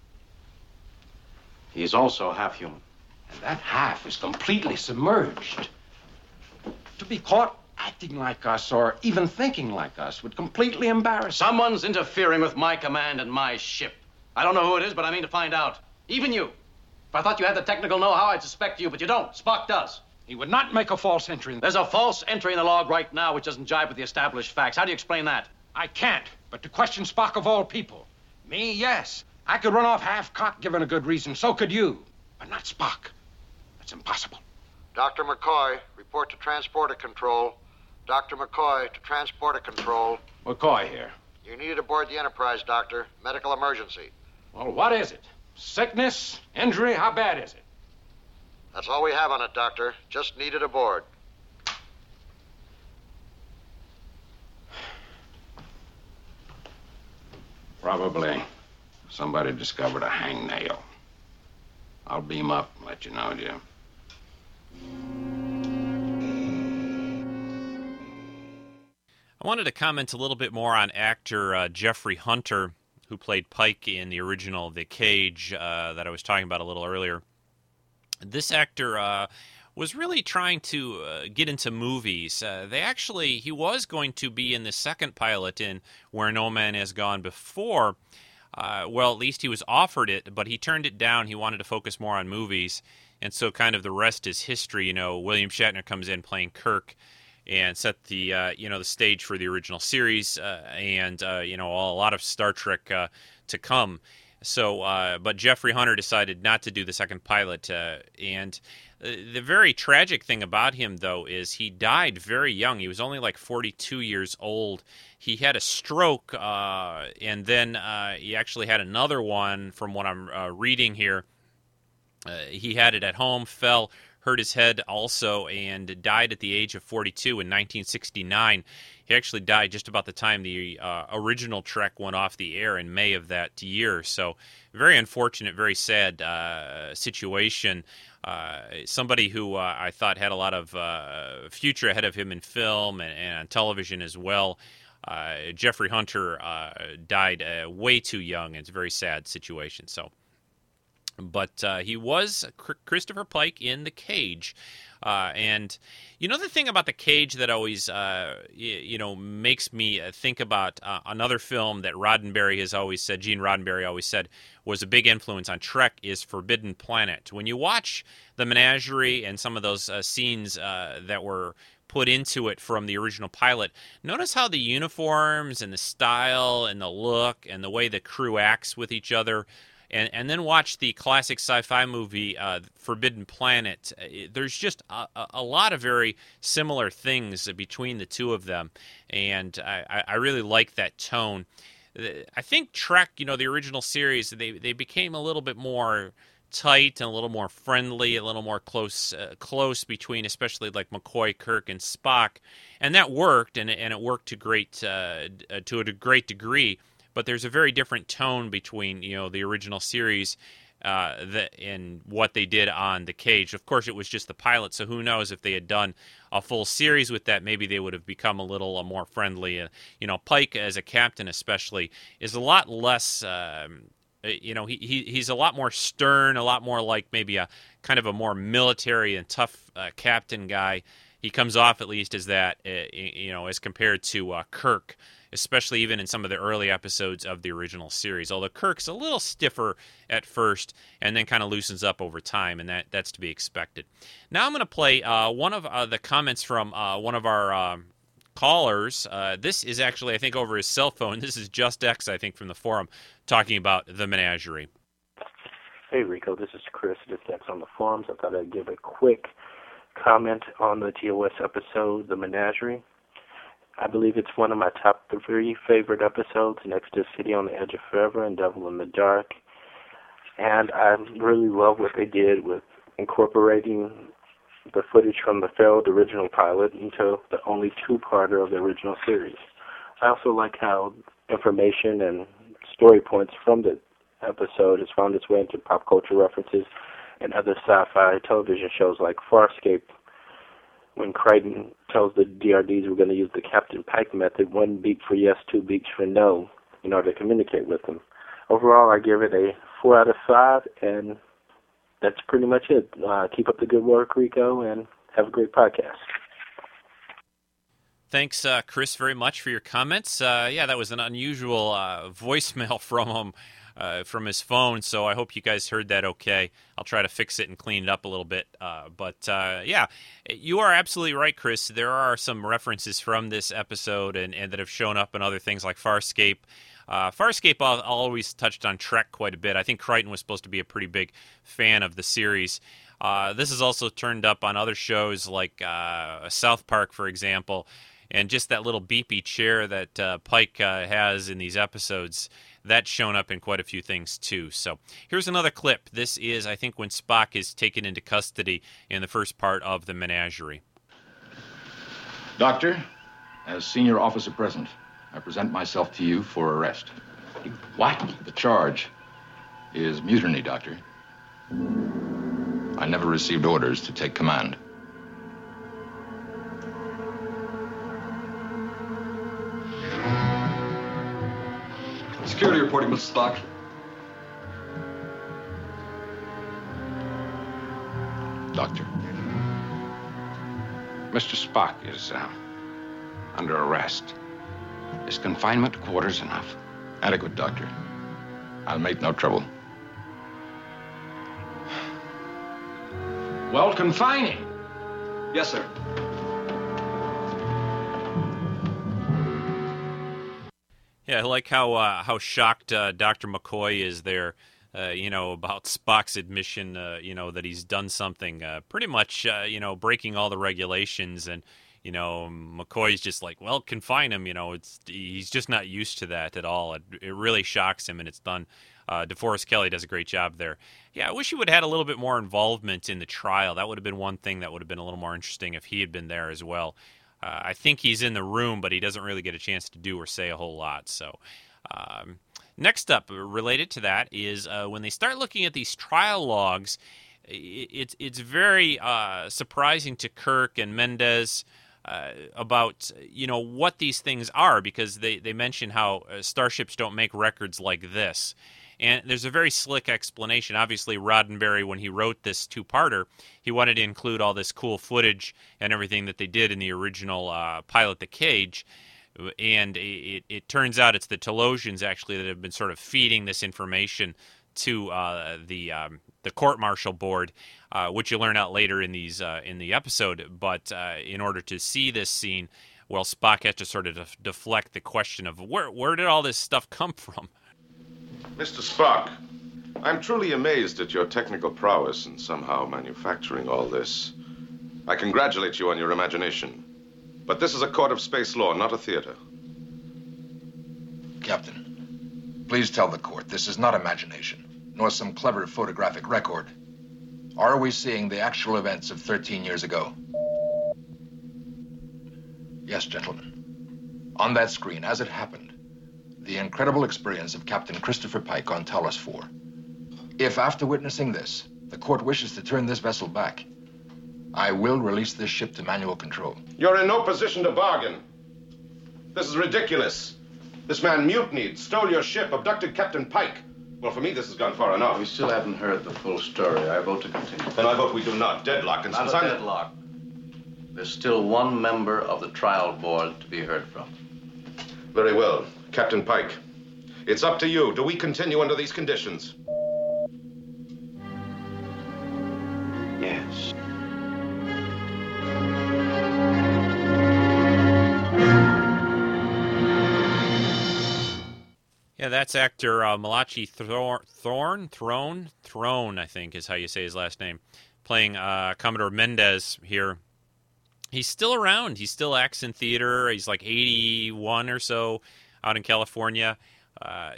Speaker 14: He's also half human.
Speaker 12: And that half is completely submerged. To be caught acting like us or even thinking like us would completely embarrass.
Speaker 9: Someone's interfering with my command and my ship. I don't know who it is, but I mean to find out. Even you. If I thought you had the technical know-how, I'd suspect you, but you don't. Spock does.
Speaker 12: He would not make a false entry.
Speaker 9: There's a false entry in the log right now which doesn't jibe with the established facts. How do you explain that?
Speaker 12: I can't. But to question Spock of all people. Me, yes. I could run off half-cocked given a good reason. So could you. But not Spock. That's impossible.
Speaker 15: Dr. McCoy, report to transporter control. Dr. McCoy to transporter control.
Speaker 12: McCoy here.
Speaker 15: You're needed aboard the Enterprise, Doctor. Medical emergency.
Speaker 12: Well, what is it? Sickness? Injury? How bad is it?
Speaker 15: That's all we have on it, Doctor. Just needed aboard.
Speaker 12: Probably somebody discovered a hangnail. I'll beam up and let you know, Jim.
Speaker 5: I wanted to comment a little bit more on actor uh, Jeffrey Hunter, who played Pike in the original The Cage uh, that I was talking about a little earlier this actor uh, was really trying to uh, get into movies. Uh, they actually, he was going to be in the second pilot in Where No Man Has Gone Before. Uh, well, at least he was offered it, but he turned it down. He wanted to focus more on movies. And so, kind of the rest is history. You know, William Shatner comes in playing Kirk and set the uh, you know the stage for the original series uh, and you know a lot of Star Trek to come. So, uh, but Jeffrey Hunter decided not to do the second pilot. Uh, and uh, the very tragic thing about him, though, is he died very young. He was only like 42 years old. He had a stroke, uh, and then uh, he actually had another one from what I'm uh, reading here. he had it at home, fell, hurt his head also, and died at the age of 42 in 1969. He actually died just about the time the uh, original Trek went off the air in May of that year. So, very unfortunate, very sad uh, situation. Uh, somebody who uh, I thought had a lot of uh, future ahead of him in film and, and on television as well. Uh, Jeffrey Hunter died way too young. It's a very sad situation. So, but he was Christopher Pike in The Cage. Uh, and you know the thing about the cage that always uh, you, you, know makes me uh, think about uh, another film that Roddenberry has always said, Gene Roddenberry always said was a big influence on Trek is Forbidden Planet. When you watch the Menagerie and some of those uh, scenes uh, that were put into it from the original pilot. Notice how the uniforms and the style and the look and the way the crew acts with each other and and then watch the classic sci-fi movie uh, Forbidden Planet. Uh, there's just a, a, lot of very similar things between the two of them, and I, I really like that tone. Uh, I think Trek, you know, the original series, they they became a little bit more tight and a little more friendly, a little more close uh, close between, especially like McCoy, Kirk, and Spock, and that worked, and and it worked to great uh, to a great degree but there's a very different tone between you know the original series uh, the, in what they did on the cage. Of course, it was just the pilot, so who knows if they had done a full series with that, maybe they would have become a little uh, more friendly. Uh, you know, Pike as a captain, especially, is a lot less. Um, uh, you know, he, he he's a lot more stern, a lot more like maybe a kind of a more military and tough uh, captain guy. He comes off at least as that, uh, you know, as compared to Kirk, especially even in some of the early episodes of the original series. Although Kirk's a little stiffer at first and then kind of loosens up over time, and that, that's to be expected. Now I'm going to play uh, one of uh, the comments from uh, one of our um, callers. Uh, this is actually, I think, over his cell phone. *laughs* This is Just X, I think, from the forum, talking about the menagerie.
Speaker 16: Hey, Rico, this is Chris, Just X on the forums. I thought I'd give a quick comment on the TOS episode, The Menagerie. I believe it's one of my top three favorite episodes next to City on the Edge of Forever and Devil in the Dark. And I really love what they did with incorporating the footage from the failed original pilot into the only two-parter of the original series. I also like how information and story points from the episode has found its way into pop culture references and other sci-fi television shows like Farscape. When Crichton tells the DRDs we're going to use the Captain Pike method, one beep for yes, two beeps for no, in order to communicate with them. Overall, I give it a four out of five, and that's pretty much it. Uh, keep up the good work, Rico, and have a great podcast.
Speaker 5: Thanks, uh, Chris, very much for your comments. Uh, yeah, that was an unusual uh, voicemail *laughs* from him. Uh, from his phone, so I hope you guys heard that okay. I'll try to fix it and clean it up a little bit. Uh, but uh, yeah, you are absolutely right, Chris. There are some references from this episode and, and that have shown up in other things like Farscape. Uh, Farscape always touched on Trek quite a bit. I think Crichton was supposed to be a pretty big fan of the series. Uh, this is also turned up on other shows like uh, South Park, for example, and just that little beepy chair that uh, Pike has in these episodes. That's shown up in quite a few things too. So here's another clip. This is, I think, when Spock is taken into custody in the first part of the menagerie.
Speaker 10: Doctor, as senior officer present, I present myself to you for arrest.
Speaker 12: What?
Speaker 10: The charge is mutiny, Doctor. I never received orders to take command.
Speaker 17: Security reporting, Mr. Spock.
Speaker 10: Doctor.
Speaker 18: Mr. Spock is uh, under arrest. Is confinement quarters enough?
Speaker 10: Adequate, Doctor. I'll make no trouble.
Speaker 18: Well, confining.
Speaker 17: Yes, sir.
Speaker 5: Yeah, I like how uh, how shocked uh, Doctor McCoy is there. Uh, you know about Spock's admission. Uh, you know that he's done something uh, pretty much. Uh, you know breaking all the regulations, and you know McCoy's just like, well, confine him. You know, it's he's just not used to that at all. It, it really shocks him, and it's done. DeForest Kelley does a great job there. Yeah, I wish he would have had a little bit more involvement in the trial. That would have been one thing that would have been a little more interesting if he had been there as well. Uh, I think he's in the room, but he doesn't really get a chance to do or say a whole lot. So, um, next up, related to that, is uh, when they start looking at these trial logs, it's it's very uh, surprising to Kirk and Mendez. Uh, about you know what these things are because they, they mention how uh, starships don't make records like this and there's a very slick explanation. Obviously, Roddenberry, when he wrote this two parter, he wanted to include all this cool footage and everything that they did in the original uh, Pilot the Cage. And it, it turns out it's the Talosians actually that have been sort of feeding this information to uh, the um, the court martial board, uh, which you learn out later in these uh, in the episode. But uh, in order to see this scene, well, Spock has to sort of def- deflect the question of where where did all this stuff come *laughs* from.
Speaker 11: Mr. Spock, I'm truly amazed at your technical prowess in somehow manufacturing all this. I congratulate you on your imagination. But this is a court of space law, not a theater.
Speaker 10: Captain, please tell the court this is not imagination, nor some clever photographic record. Are we seeing the actual events of 13 years ago? Yes, gentlemen. On that screen, as it happened, the incredible experience of Captain Christopher Pike on Talos 4. If after witnessing this, the court wishes to turn this vessel back, I will release this ship to manual control.
Speaker 11: You're in no position to bargain. This is ridiculous. This man mutinied, stole your ship, abducted Captain Pike. Well, for me, this has gone far enough.
Speaker 9: We still haven't heard the full story. I vote to continue.
Speaker 11: Then I vote we do not. Deadlock. And
Speaker 9: Not
Speaker 11: since
Speaker 9: a
Speaker 11: I'm
Speaker 9: deadlock. There's still one member of the trial board to be heard from.
Speaker 11: very well, Captain Pike. It's up to you. Do we continue under these conditions?
Speaker 9: Yes.
Speaker 5: Yeah, that's actor uh, Malachi Thorn, Thorn, Throne, Throne, I think is how you say his last name, playing uh, Commodore Mendez here. He's still around. He still acts in theater. He's like 81 or so out in California. Uh,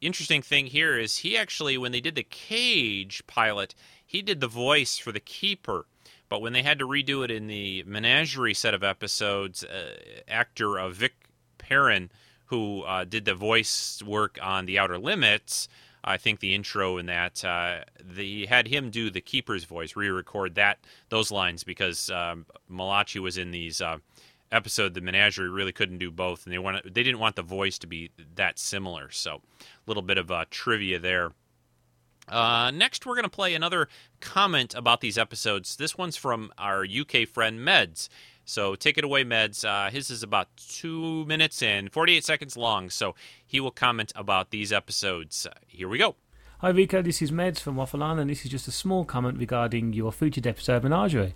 Speaker 5: interesting thing here is he actually, when they did the Cage pilot, he did the voice for the Keeper. But when they had to redo it in the Menagerie set of episodes, uh, actor uh, Vic Perrin, who uh, did the voice work on The Outer Limits, I think the intro in that, uh, they had him do the Keeper's voice, re-record that those lines because um, Malachi was in these uh, episode. The Menagerie really couldn't do both, and they wanted they didn't want the voice to be that similar. So, a little bit of uh, trivia there. Uh, next, we're going to play another comment about these episodes. This one's from our UK friend Meds. So take it away, Meds. Uh, his is about two minutes and 48 seconds long. So he will comment about these episodes. Uh, here we go.
Speaker 19: Hi Rico, this is Meds from Waffle and this is just a small comment regarding your featured episode Menagerie.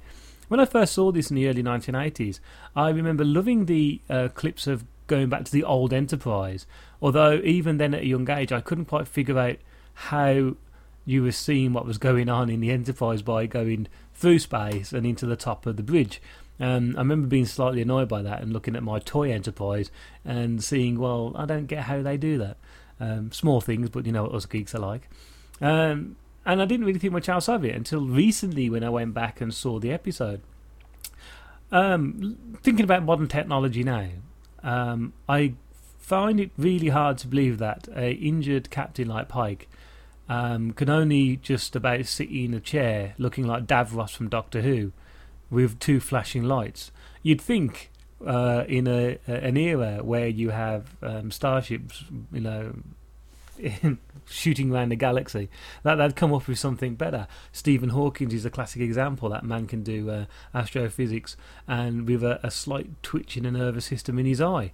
Speaker 19: When I first saw this in the early 1980s, I remember loving the uh, clips of going back to the old Enterprise. Although even then at a young age, I couldn't quite figure out how you were seeing what was going on in the Enterprise by going through space and into the top of the bridge. Um, I remember being slightly annoyed by that and looking at my toy Enterprise and seeing, well, I don't get how they do that. Um, small things, but you know what us geeks are like. Um, and I didn't really think much else of it until recently when I went back and saw the episode. Um, thinking about modern technology now, um, I find it really hard to believe that a injured captain like Pike um, can only just about sit in a chair looking like Davros from Doctor Who with two flashing lights. You'd think uh, in a, an era where you have um, starships, you know, *laughs* shooting around the galaxy, that they'd come up with something better. Stephen Hawking is a classic example. That man can do uh, astrophysics and with a, a slight twitch in a nervous system in his eye.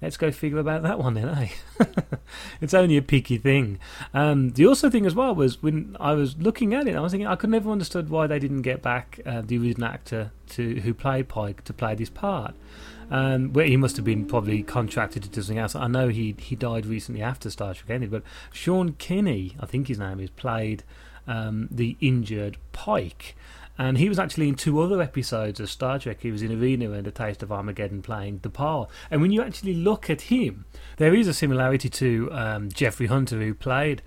Speaker 19: Let's go figure about that one then, eh? *laughs* it's only a picky thing. Um, the also thing as well was when I was looking at it, I was thinking I could never understood why they didn't get back uh, the original actor to who played Pike to play this part. Um, where he must have been probably contracted to do something else. I know he he died recently after Star Trek ended, but Sean Kenney, I think his name is, played um, the injured Pike. And he was actually in two other episodes of Star Trek. He was in Arena and A Taste of Armageddon playing the T'Pol. And when you actually look at him, there is a similarity to um, Jeffrey Hunter, who played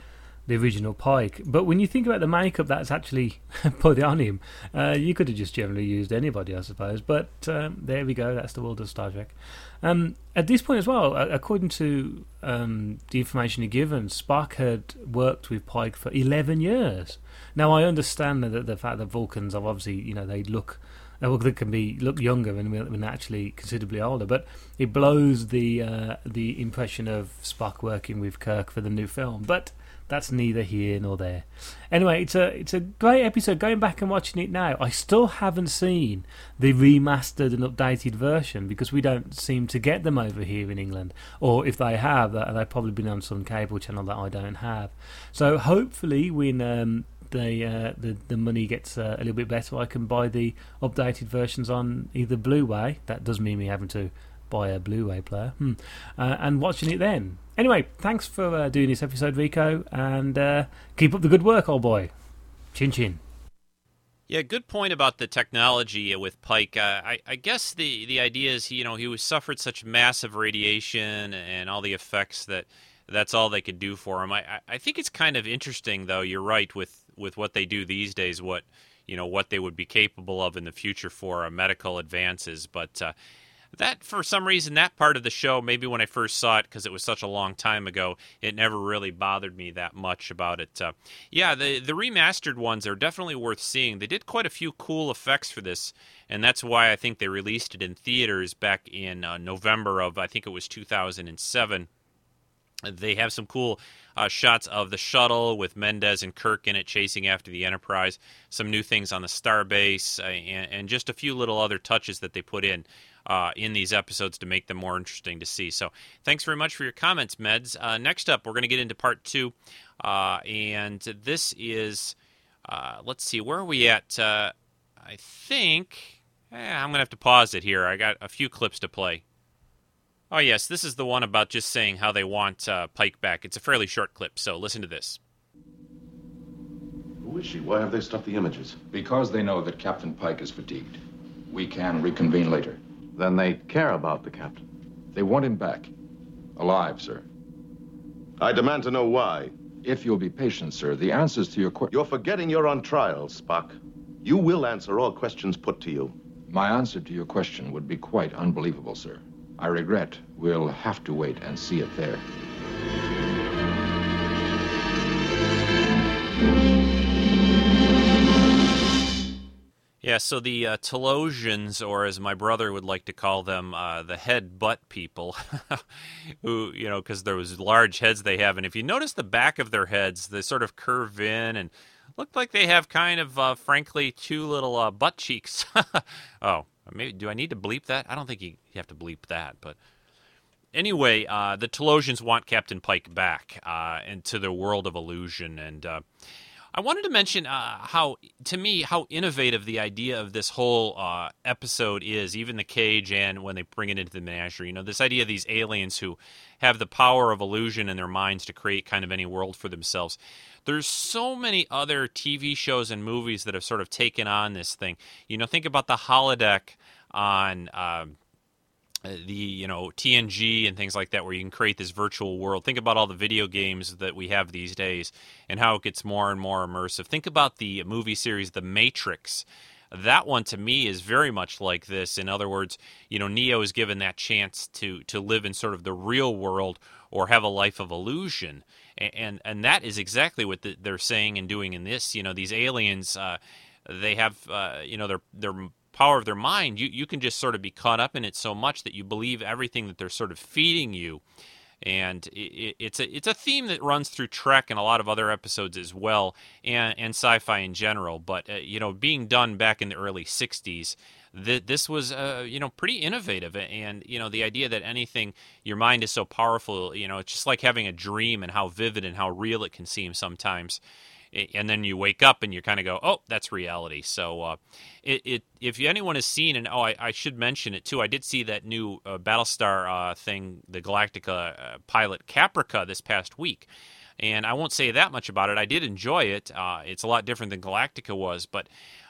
Speaker 19: the original Pike. But when you think about the makeup that's actually *laughs* put on him, uh, you could have just generally used anybody, I suppose. But um, there we go. That's the world of Star Trek. Um, at this point as well, according to um, the information he given, Spock had worked with Pike for 11 years. Now I understand that the fact that Vulcans are obviously, you know, they look they can be look younger and when actually considerably older, but it blows the uh, the impression of Spock working with Kirk for the new film. But that's neither here nor there. Anyway, it's a it's a great episode. Going back and watching it now, I still haven't seen the remastered and updated version because we don't seem to get them over here in England. Or if they have, they've probably been on some cable channel that I don't have. So hopefully, when um, the, uh, the the money gets uh, a little bit better, I can buy the updated versions on either Blu-ray. That does mean me having to buy a Blu-ray player hmm. uh, and watching it then. Anyway, thanks for uh, doing this episode, Rico, and uh, keep up the good work, old boy. Chin chin.
Speaker 5: Yeah, good point about the technology with Pike. Uh, I, I, guess the, the idea is, he, you know, he was suffered such massive radiation and all the effects that that's all they could do for him. I, I think it's kind of interesting, though. You're right with, with what they do these days. What you know, what they would be capable of in the future for uh, medical advances. But uh, that for some reason that part of the show maybe when i first saw it because it was such a long time ago it never really bothered me that much about it uh, yeah the the remastered ones are definitely worth seeing they did quite a few cool effects for this and that's why i think they released it in theaters back in uh, november of i think it was 2007 they have some cool uh, shots of the shuttle with Mendez and Kirk in it chasing after the Enterprise. Some new things on the starbase, uh, and, and, just a few little other touches that they put in uh, in these episodes to make them more interesting to see. So, thanks very much for your comments, Meds. Uh, next up, we're going to get into part two, uh, and this is, uh, let's see, where are we at? I think eh, I'm going to have to pause it here. I got a few clips to play. Oh, yes, this is the one about just saying how they want uh, Pike back. It's a fairly short clip, so listen to this.
Speaker 10: Who is she? Why have they stopped the images?
Speaker 17: Because they know that Captain Pike is fatigued. We can reconvene later.
Speaker 9: Then they care about the captain.
Speaker 17: They want him back. Alive, sir.
Speaker 11: I demand to know why.
Speaker 17: If you'll be patient, sir, the answers to your questions.
Speaker 11: You're forgetting you're on trial, Spock. You will answer all questions put to you.
Speaker 17: My answer to your question would be quite unbelievable, sir. I regret we'll have to wait and see it there.
Speaker 5: Yeah, so the uh, Talosians, or as my brother would like to call them, uh, the head butt people, *laughs* who, you know, because those large heads they have. And if you notice the back of their heads, they sort of curve in and look like they have kind of, uh, frankly, two little uh, butt cheeks. *laughs* oh, maybe do I need to bleep that? I don't think you, have to bleep that, but anyway, uh, the Talosians want Captain Pike back uh, into the world of illusion, and uh, I wanted to mention uh, how, to me, how innovative the idea of this whole uh, episode is. Even the cage, and when they bring it into the menagerie, you know, this idea of these aliens who have the power of illusion in their minds to create kind of any world for themselves. There's so many other TV shows and movies that have sort of taken on this thing. You know, think about the holodeck on. Um, the you know TNG and things like that, where you can create this virtual world. Think about all the video games that we have these days, and how it gets more and more immersive. Think about the movie series The Matrix. That one to me is very much like this. In other words, you know, Neo is given that chance to to live in sort of the real world or have a life of illusion, and and, and that is exactly what the, they're saying and doing in this. You know, these aliens. Uh, they have, uh, you know, their their power of their mind, you, you can just sort of be caught up in it so much that you believe everything that they're sort of feeding you. And it, it's a it's a theme that runs through Trek and a lot of other episodes as well, and and sci-fi in general. But uh, you know, being done back in the early '60s, th- this was uh, you know pretty innovative. And you know, the idea that anything your mind is so powerful, you know, it's just like having a dream and how vivid and how real it can seem sometimes and then you wake up and you kind of go, "Oh, that's reality." So, uh, it, it, if anyone has seen, and oh, I, I, should mention it too. I did see that new uh, Battlestar uh, thing, the Galactica uh, pilot Caprica, this past week, and I won't say that much about it. I did enjoy it. Uh, it's a lot different than Galactica was, but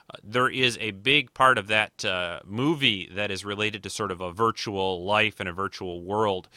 Speaker 5: uh, there is a big part of that movie that is related to sort of a virtual life and a virtual world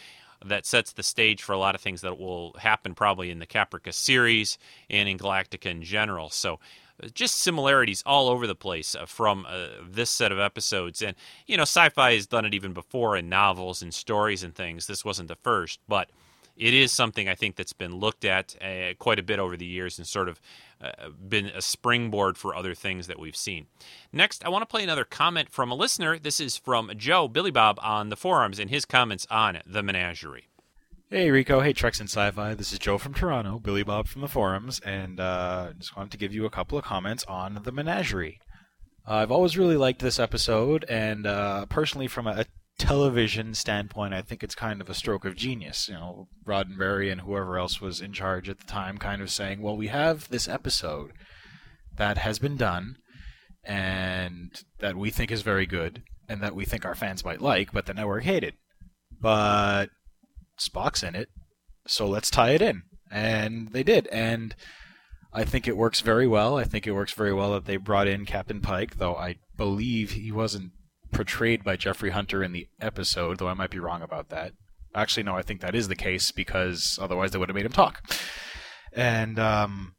Speaker 5: that sets the stage for a lot of things that will happen probably in the Caprica series and in Galactica in general. So uh, just similarities all over the place uh, from uh, this set of episodes. And, you know, sci fi has done it even before in novels and stories and things. This wasn't the first, but it is something I think that's been looked at uh, quite a bit over the years and sort of uh, been a springboard for other things that we've seen. Next, I want to play another comment from a listener. This is from Joe Billy Bob on the forums and his comments on the menagerie.
Speaker 20: Hey Rico, hey Treks and Sci-Fi. This is Joe from Toronto, Billy Bob from the forums, and uh, just wanted to give you a couple of comments on the menagerie. Uh, I've always really liked this episode, and uh, personally, from a television standpoint, I think it's kind of a stroke of genius. You know, Roddenberry and whoever else was in charge at the time kind of saying, well, we have this episode that has been done and that we think is very good and that we think our fans might like, but the network hated. But Spock's in it, so let's tie it in. And they did. And I think it works very well. I think it works very well that they brought in Captain Pike, though I believe he wasn't portrayed by Jeffrey Hunter in the episode, though I might be wrong about that. Actually, no, I think that is the case because otherwise they would have made him talk. And um,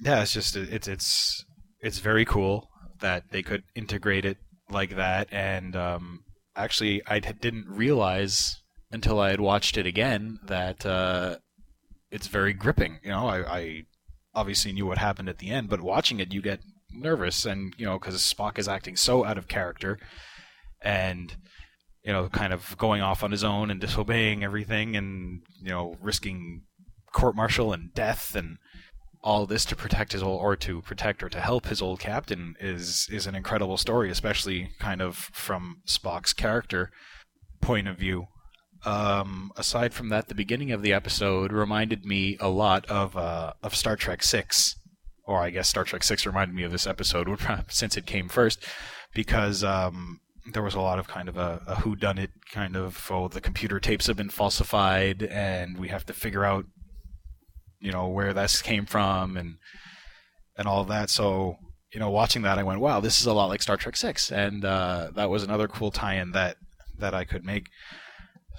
Speaker 20: yeah, it's just it's it's it's very cool that they could integrate it like that. And um, actually I didn't realize until I had watched it again that uh, it's very gripping. You know, I, I obviously knew what happened at the end, but watching it, you get nervous, and you know, because Spock is acting so out of character, and you know, kind of going off on his own and disobeying everything, and you know, risking court martial and death, and all this to protect his old, or to protect or to help his old captain is is an incredible story, especially kind of from Spock's character point of view. Um, aside from that, the beginning of the episode reminded me a lot of uh, of Star Trek Six, or I guess Star Trek Six reminded me of this episode *laughs* since it came first, because um, there was a lot of kind of a, a who done it kind of oh the computer tapes have been falsified and we have to figure out you know where this came from and and all that. So you know, watching that, I went, wow, this is a lot like Star Trek Six, and uh, that was another cool tie-in that that I could make.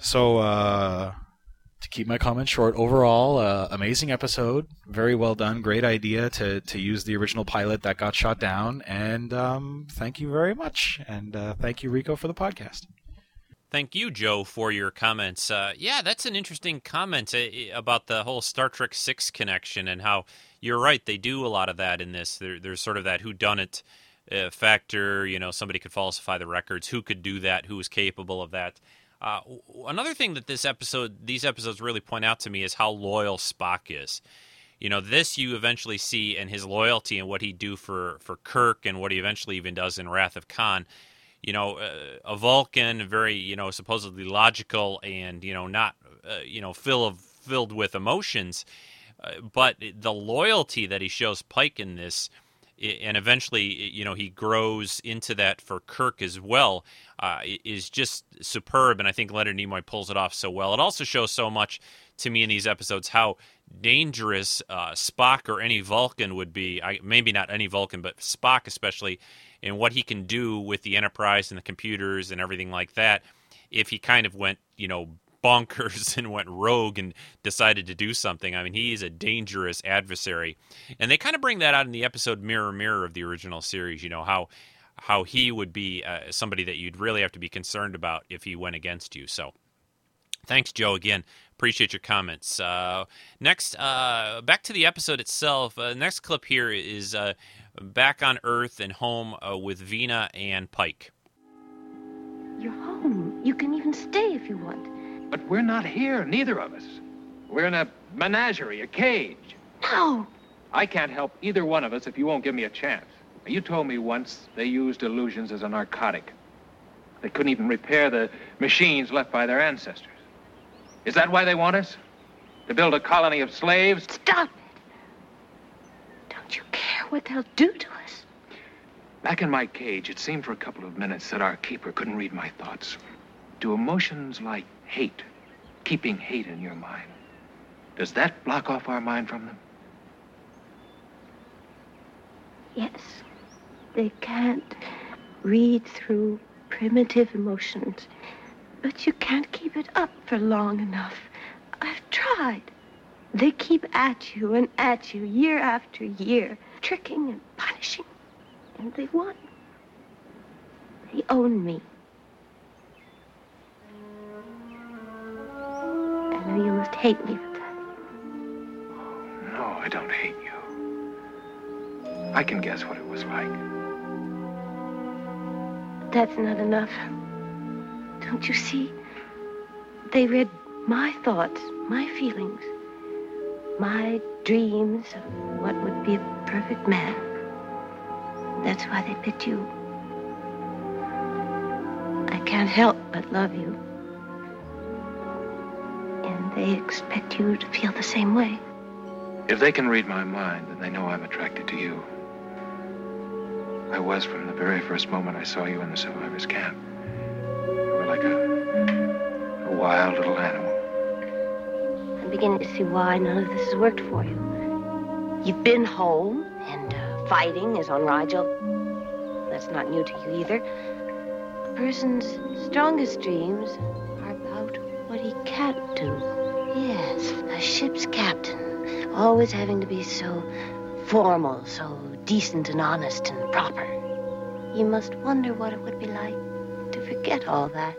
Speaker 20: So, uh, to keep my comments short, overall, uh, amazing episode, very well done, great idea to to use the original pilot that got shot down, and um, thank you very much, and uh, thank you, Rico, for the podcast.
Speaker 5: Thank you, Joe, for your comments. Uh, yeah, that's an interesting comment uh, about the whole Star Trek Six connection and how you're right. They do a lot of that in this. There, there's sort of that who done it uh, factor. You know, somebody could falsify the records. Who could do that? Who is capable of that? Uh, another thing that this episode, these episodes really point out to me is how loyal Spock is. You know, this you eventually see in his loyalty and what he do for for Kirk and what he eventually even does in Wrath of Khan. You know, uh, a Vulcan, very you know supposedly logical and you know not uh, you know fill of filled with emotions, uh, but the loyalty that he shows Pike in this and eventually, you know, he grows into that for Kirk as well, uh, is just superb. And I think Leonard Nimoy pulls it off so well. It also shows so much to me in these episodes how dangerous uh, Spock or any Vulcan would be. I, maybe not any Vulcan, but Spock especially, and what he can do with the Enterprise and the computers and everything like that. If he kind of went, you know, bonkers *laughs* and went rogue and decided to do something. I mean, he's a dangerous adversary, and they kind of bring that out in the episode "Mirror Mirror" of the original series. You know how how he would be uh, somebody that you'd really have to be concerned about if he went against you. So, thanks, Joe. Again, appreciate your comments. Uh, next, uh, back to the episode itself. Uh, next clip here is uh, back on Earth and home uh, with Vina and Pike.
Speaker 13: You're home. You can even stay if you want.
Speaker 18: But we're not here, neither of us. We're in a menagerie, a cage.
Speaker 13: No.
Speaker 18: I can't help either one of us if you won't give me a chance. You told me once they used illusions as a narcotic. They couldn't even repair the machines left by their ancestors. Is that why they want us? To build a colony of slaves?
Speaker 13: Stop it. Don't you care what they'll do to us?
Speaker 18: Back in my cage, it seemed for a couple of minutes that our keeper couldn't read my thoughts. Do emotions like hate, keeping hate in your mind, does that block off our mind from them?
Speaker 13: Yes. They can't read through primitive emotions. But you can't keep it up for long enough. I've tried. They keep at you and at you year after year, tricking and punishing. And they won. They own me. I know you must hate me for that.
Speaker 18: No, I don't hate you. I can guess what it was like.
Speaker 13: But that's not enough. Don't you see? They read my thoughts, my feelings, my dreams of what would be a perfect man. That's why they picked you. I can't help but love you. And they expect you to feel the same way.
Speaker 18: If they can read my mind, then they know I'm attracted to you. I was from the very first moment I saw you in the survivors' camp. You were like a, a wild little animal.
Speaker 13: I'm beginning to see why none of this has worked for you. You've been home, and uh, fighting is on Rigel. That's not new to you either. A person's strongest dreams are about what he can't do. Yes, a ship's captain, always having to be so formal, so decent and honest and proper. You must wonder what it would be like to forget all that.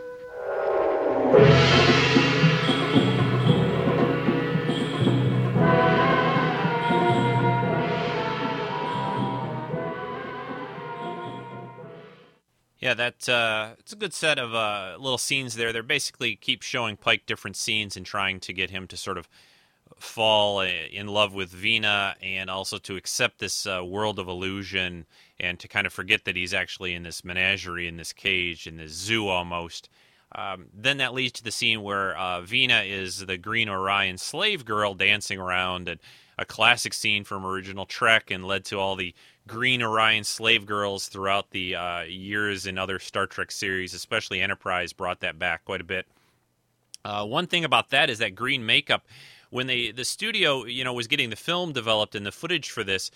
Speaker 5: Yeah, that uh, it's a good set of uh, little scenes there. They're basically keep showing Pike different scenes and trying to get him to sort of fall uh, in love with Vina and also to accept this uh, world of illusion and to kind of forget that he's actually in this menagerie, in this cage, in this zoo almost. Um, then that leads to the scene where uh, Vina is the Green Orion slave girl dancing around, and a classic scene from original Trek, and led to all the Green Orion slave girls throughout the uh, years in other Star Trek series, especially Enterprise, brought that back quite a bit. Uh, one thing about that is that green makeup, when they the studio you know was getting the film developed and the footage for this,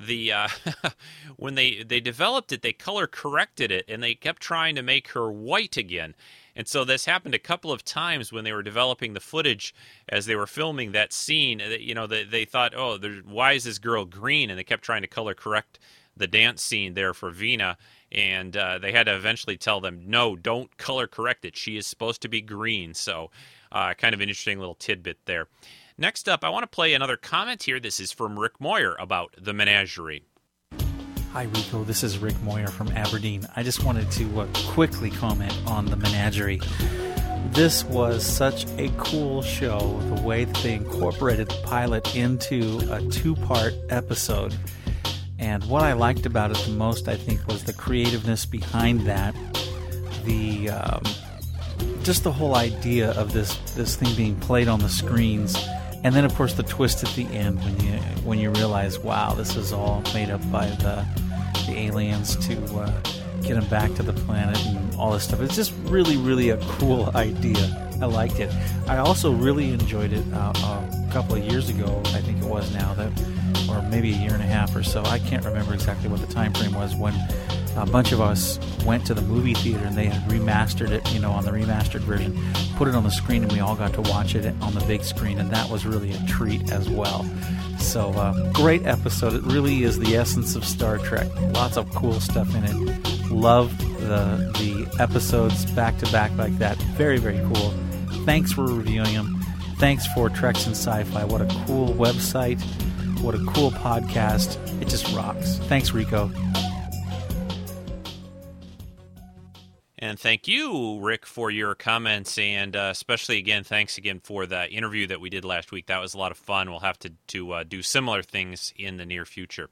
Speaker 5: the uh, *laughs* when they they developed it, they color corrected it and they kept trying to make her white again. And so this happened a couple of times when they were developing the footage as they were filming that scene. You know, they, they thought, oh, why is this girl green? And they kept trying to color correct the dance scene there for Vina. And uh, they had to eventually tell them, no, don't color correct it. She is supposed to be green. So, uh, kind of an interesting little tidbit there. Next up, I want to play another comment here. This is from Rick Moyer about the menagerie.
Speaker 8: Hi, Rico. This is Rick Moyer from Aberdeen. I just wanted to uh, quickly comment on the menagerie. This was such a cool show, the way that they incorporated the pilot into a two part episode. And what I liked about it the most, I think, was the creativeness behind that. The um, just the whole idea of this this thing being played on the screens and then of course the twist at the end when you when you realize wow this is all made up by the the aliens to uh, get them back to the planet and all this stuff. It's just really really a cool *laughs* idea. I liked it. I also really enjoyed it uh, a couple of years ago i think it was now that or maybe a year and a half or so. I can't remember exactly what the time frame was when a bunch of us went to the movie theater and they had remastered it, you know, on the remastered version, put it on the screen, and we all got to watch it on the big screen, and that was really a treat as well. So, uh, great episode. It really is the essence of Star Trek. Lots of cool stuff in it. Love the the episodes back to back like that. Very very cool. Thanks for reviewing them. Thanks for Treks and Sci-Fi. What a cool website. What a cool podcast. It just rocks. Thanks, Rico.
Speaker 5: And thank you, Rick, for your comments, and uh, especially again, thanks again for the interview that we did last week. That was a lot of fun. We'll have to to uh, do similar things in the near future.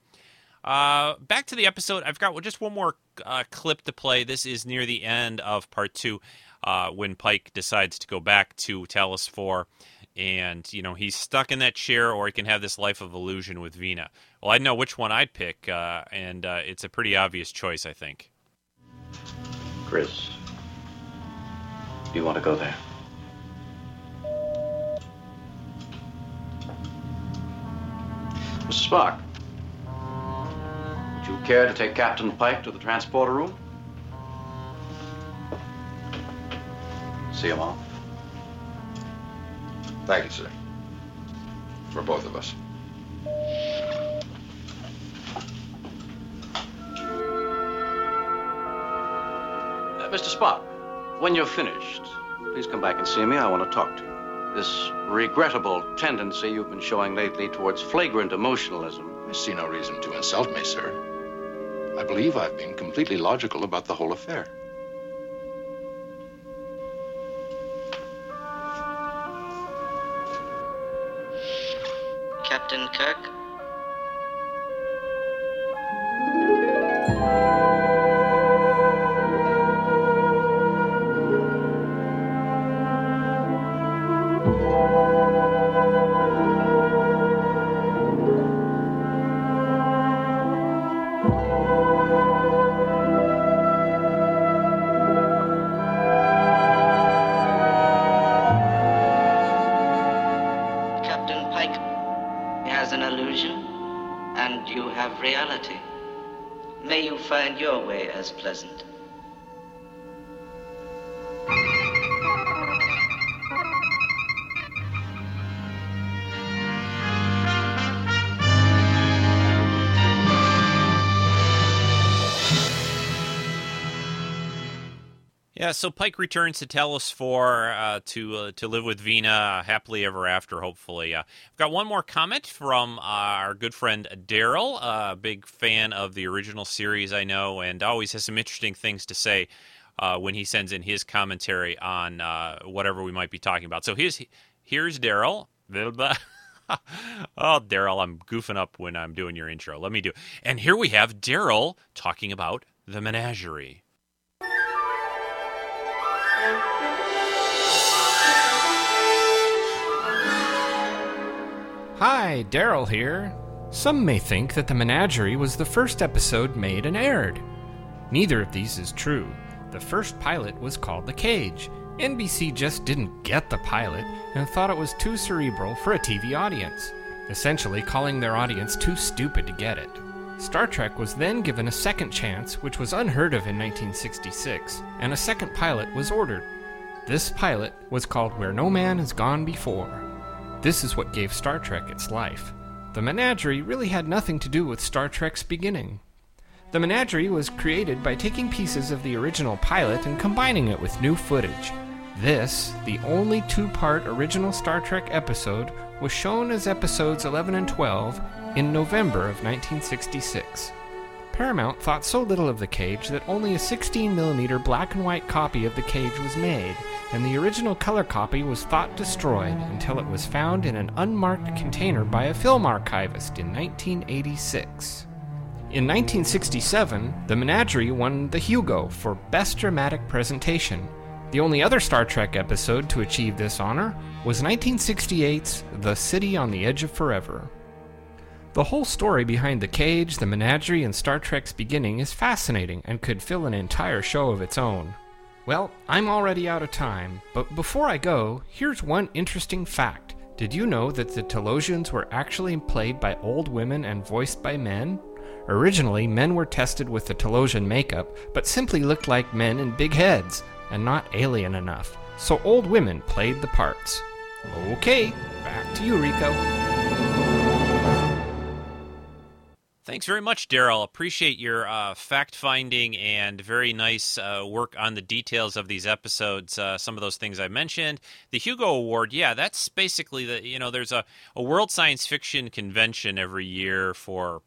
Speaker 5: Uh, back to the episode. I've got just one more uh, clip to play. This is near the end of part two, uh, when Pike decides to go back to Talos Four, and you know he's stuck in that chair, or he can have this life of illusion with Vina. Well, I know which one I'd pick, uh, and it's a pretty obvious choice, I think.
Speaker 9: Chris, do you want to go there? Mr. Spock, would you care to take Captain Pike to the transporter room? See him off?
Speaker 10: Thank you, sir. For both of us.
Speaker 9: Uh, Mr. Spock, when you're finished, please come back and see me. I want to talk to you. This regrettable tendency you've been showing lately towards flagrant emotionalism.
Speaker 10: I see no reason to insult me, sir. I believe I've been completely logical about the whole affair.
Speaker 21: Captain Kirk? Find your way as pleasant.
Speaker 5: Yeah, so Pike returns to Talos Four uh, to uh, to live with Vina happily ever after. Hopefully, uh, I've got one more comment from our good friend Daryl, a big fan of the original series, I know, and always has some interesting things to say uh, when he sends in his commentary on uh, whatever we might be talking about. So here's here's Daryl. *laughs* oh, Daryl, I'm goofing up when I'm doing your intro. Let me do. It. And here we have Daryl talking about the menagerie.
Speaker 22: Hi, Daryl here. Some may think that The Menagerie was the first episode made and aired. Neither of these is true. The first pilot was called The Cage. NBC just didn't get the pilot and thought it was too cerebral for a TV audience, essentially calling their audience too stupid to get it. Star Trek was then given a second chance, which was unheard of in 1966, and a second pilot was ordered. This pilot was called Where No Man Has Gone Before. This is what gave Star Trek its life. The Menagerie really had nothing to do with Star Trek's beginning. The Menagerie was created by taking pieces of the original pilot and combining it with new footage. This, the only two part original Star Trek episode, was shown as episodes 11 and 12 in November of 1966. Paramount thought so little of the cage that only a 16mm black and white copy of the cage was made, and the original color copy was thought destroyed until it was found in an unmarked container by a film archivist in 1986. In 1967, The Menagerie won the Hugo for Best Dramatic Presentation. The only other Star Trek episode to achieve this honor was 1968's The City on the Edge of Forever. The whole story behind The Cage, The Menagerie, and Star Trek's beginning is fascinating and could fill an entire show of its own. Well, I'm already out of time, but before I go, here's one interesting fact. Did you know that the Talosians were actually played by old women and voiced by men? Originally, men were tested with the Talosian makeup, but simply looked like men in big heads, and not alien enough. So old women played the parts. Okay, back to you, Rico.
Speaker 5: Thanks very much, Daryl. Appreciate your uh, fact finding and very nice uh, work on the details of these episodes. Uh, some of those things I mentioned. The Hugo Award, yeah, that's basically the you know there's a, a World Science Fiction convention every year for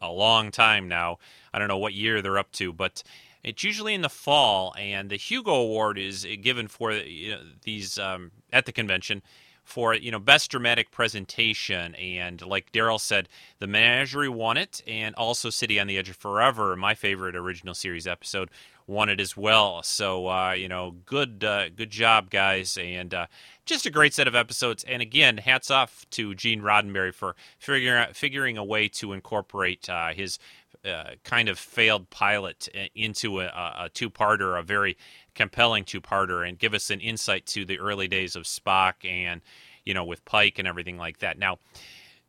Speaker 5: a long time now. I don't know what year they're up to, but it's usually in the fall, and the Hugo Award is given for you know, these um, at the convention for you know best dramatic presentation. And like daryl said the menagerie won it and also city on the edge of forever my favorite original series episode won it as well. So uh, you know good uh, good job guys. And uh, just a great set of episodes. And again hats off to gene roddenberry for figuring out, figuring a way to incorporate uh, his uh, kind of failed pilot uh, into a, a two-parter, a very compelling two-parter, and give us an insight to the early days of Spock and you know with Pike and everything like that. Now.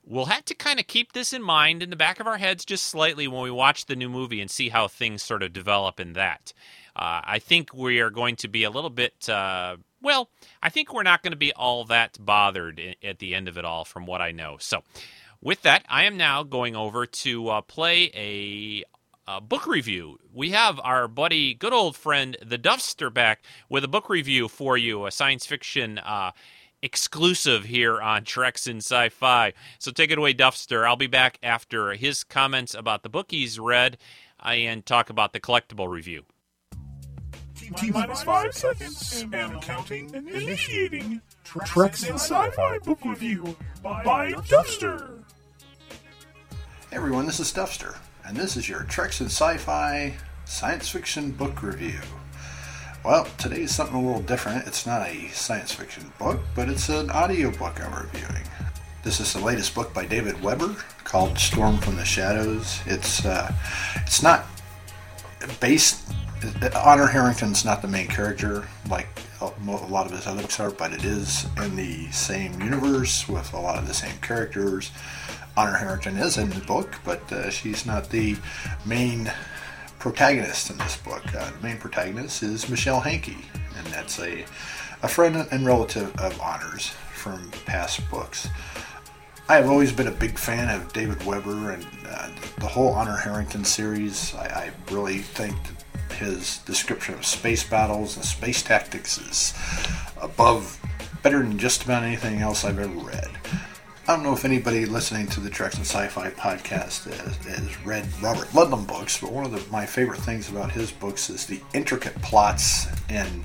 Speaker 5: We'll have to kind of keep this in mind in the back of our heads just slightly when we watch the new movie and see how things sort of develop in that. Uh, I think we are going to be a little bit, uh, well, I think we're not going to be all that bothered at the end of it all, from what I know. So, with that, I am now going over to uh, play a, a, book review. We have our buddy, good old friend, the Duffster, back with a book review for you, a science fiction uh, exclusive here on Treks in Sci Fi. So take it away, Duffster. I'll be back after his comments about the book he's read uh, and talk about the collectible review.
Speaker 7: T minus five seconds and counting. Initiating Treks in Sci-Fi book review by Duffster.
Speaker 23: Hey everyone, this is Duffster, and this is your Treks and Sci-Fi science fiction book review. Well, today is something a little different. It's not a science fiction book, but it's an audio book I'm reviewing. This is the latest book by David Weber called Storm from the Shadows. It's uh, it's not based. Honor Harrington's not the main character like a lot of his other books are, but it is in the same universe with a lot of the same characters. Honor Harrington is in the book, but uh, she's not the main protagonist in this book. Uh, the main protagonist is Michelle Henke, and that's a, a friend and relative of Honor's from past books. I have always been a big fan of David Weber and uh, the whole Honor Harrington series. I, I really think his description of space battles and space tactics is above, better than just about anything else I've ever read. I don't know if anybody listening to the Treks and Sci-Fi podcast has, has read Robert Ludlum books, but one of the, my favorite things about his books is the intricate plots, and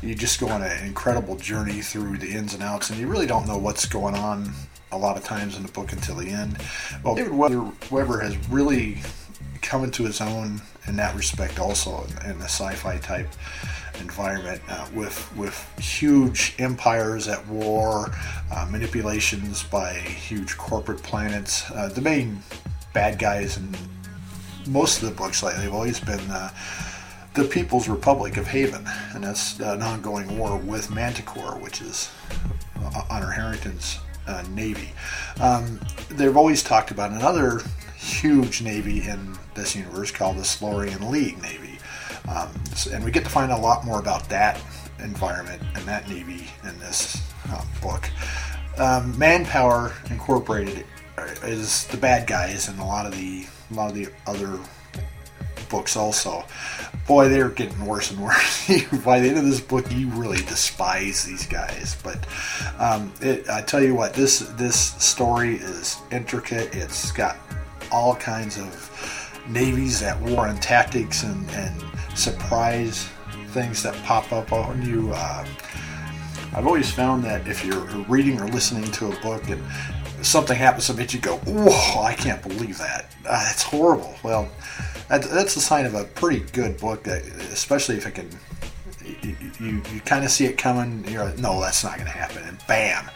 Speaker 23: you just go on an incredible journey through the ins and outs, and you really don't know what's going on a lot of times in the book until the end. Well, David Weber, Weber has really come into his own in that respect, also in the sci-fi type environment uh, with with huge empires at war, uh, manipulations by huge corporate planets. Uh, the main bad guys in most of the books lately have always been uh, the People's Republic of Haven, and that's an ongoing war with Manticore, which is uh, Honor Harrington's uh, navy. Um, they've always talked about another huge navy in this universe called the Solarian League Navy. Um, and we get to find a lot more about that environment and that navy in this um, book. Um, Manpower Incorporated is the bad guys in a lot of the a lot of the other books also. Boy, they're getting worse and worse. *laughs* By the end of this book, you really despise these guys. But um, it, I tell you what, this this story is intricate. It's got all kinds of navies at war and tactics and, and surprise things that pop up on you. Uh, I've always found that if you're reading or listening to a book and something happens to make you go, "Whoa, I can't believe that! Uh, that's horrible." Well, that, that's a sign of a pretty good book, that, especially if it can. You, you, you kind of see it coming. You're like, no, that's not going to happen, and bam.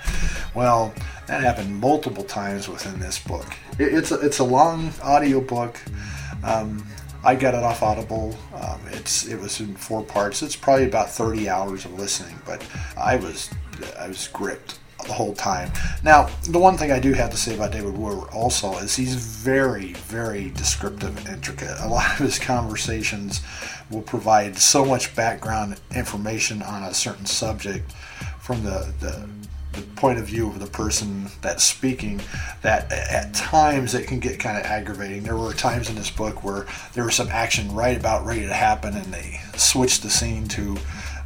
Speaker 23: Well, that happened multiple times within this book. It, it's a, it's a long audio book. Um, I got it off Audible. Um, it's it was in four parts. It's probably about 30 hours of listening, but I was I was gripped the whole time. Now, the one thing I do have to say about David Weber also is he's very, very descriptive and intricate. A lot of his conversations will provide so much background information on a certain subject from the, the the point of view of the person that's speaking that at times it can get kind of aggravating. There were times in this book where there was some action right about ready to happen and they switched the scene to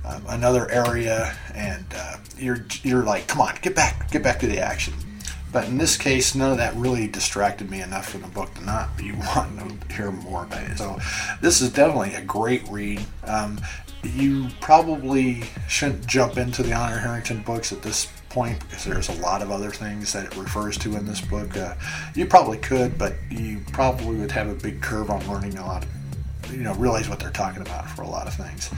Speaker 23: um, another area and uh, you're you're like, come on, get back, get back to the action. But in this case, none of that really distracted me enough from the book to not be *laughs* wanting to hear more about it. So this is definitely a great read. Um, you probably shouldn't jump into the Honor Harrington books at this point because there's a lot of other things that it refers to in this book. Uh, you probably could, but you probably would have a big curve on learning a lot you know realize what they're talking about for a lot of things.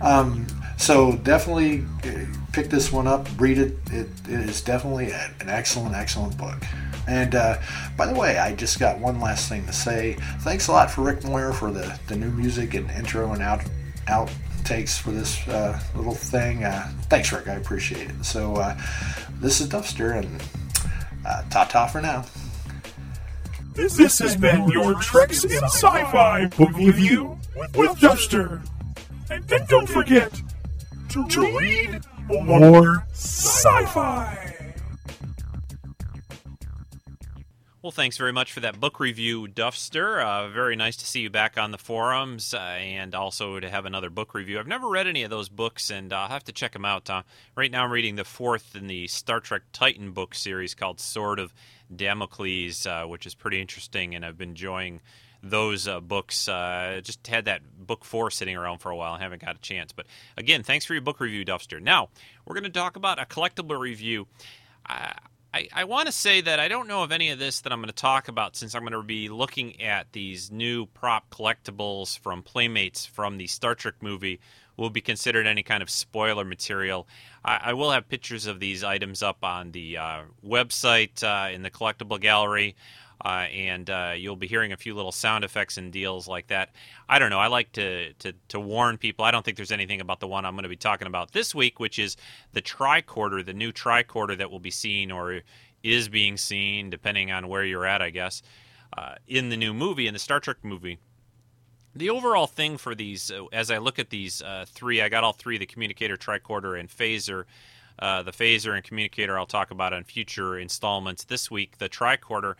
Speaker 23: Um, so definitely uh, pick this one up, read it. It, it is definitely an excellent, excellent book. And uh, by the way, I just got one last thing to say. Thanks a lot for Rick Moyer for the, the new music and intro and out out outtakes for this uh, little thing. Uh, thanks, Rick. I appreciate it. So uh, this is Duffster, and uh, ta ta for now.
Speaker 7: This has been your Treks in Sci-Fi book review with Duffster. And, don't forget to, to read more sci-fi.
Speaker 5: Well, thanks very much for that book review, Duffster. Uh, very nice to see you back on the forums uh, and also to have another book review. I've never read any of those books and uh, I'll have to check them out. Uh, right now, I'm reading the fourth in the Star Trek Titan book series called Sword of Damocles, uh, which is pretty interesting, and I've been enjoying those uh, books. Just had that book four sitting around for a while. Haven't got a chance. But again, thanks for your book review, Duffster. Now, we're going to talk about a collectible review. I, I, want to say that I don't know of any of this that I'm going to talk about since I'm going to be looking at these new prop collectibles from Playmates from the Star Trek movie will be considered any kind of spoiler material. I, I will have pictures of these items up on the uh, website uh, in the collectible gallery. Uh, and uh, you'll be hearing a few little sound effects and deals like that. I don't know. I like to, to, to warn people. I don't think there's anything about the one I'm going to be talking about this week, which is the tricorder, the new tricorder that will be seen or is being seen, depending on where you're at, I guess, uh, in the new movie, in the Star Trek movie the overall thing for these, uh, as I look at these uh, three, I got all three: the communicator, tricorder, and phaser. Uh, the phaser and communicator I'll talk about on future installments. This week, the tricorder.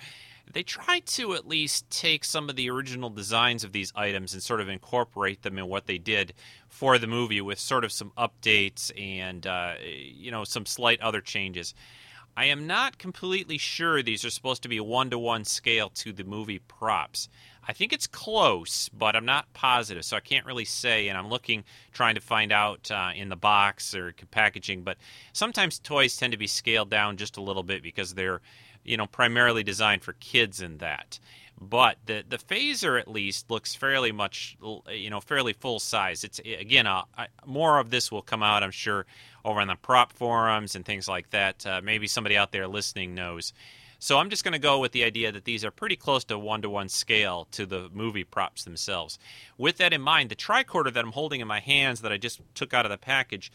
Speaker 5: They tried to at least take some of the original designs of these items and sort of incorporate them in what they did for the movie with sort of some updates and uh, you know some slight other changes. I am not completely sure these are supposed to be one to one scale to the movie props. I think it's close, but I'm not positive, so I can't really say. And I'm looking, trying to find out uh, in the box or packaging. But sometimes toys tend to be scaled down just a little bit because they're, you know, primarily designed for kids and that. But the the phaser at least looks fairly much, you know, fairly full size. It's again, uh, I, more of this will come out, I'm sure, over on the prop forums and things like that. Uh, maybe somebody out there listening knows. So I'm just going to go with the idea that these are pretty close to one to one scale to the movie props themselves. With that in mind, the tricorder that I'm holding in my hands that I just took out of the package,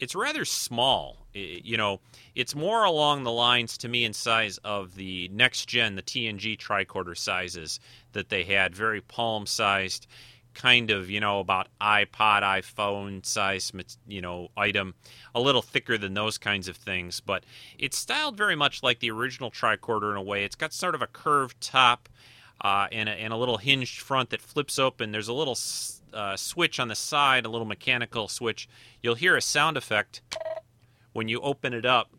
Speaker 5: it's rather small. It, you know, it's more along the lines to me in size of the next gen, the TNG tricorder sizes that they had, very palm sized kind of you know about iPod, iPhone size you know item, a little thicker than those kinds of things. But it's styled very much like the original tricorder in a way. It's got sort of a curved top uh, and, a, and a little hinged front that flips open. There's a little uh, switch on the side, a little mechanical switch. You'll hear a sound effect when you open it up.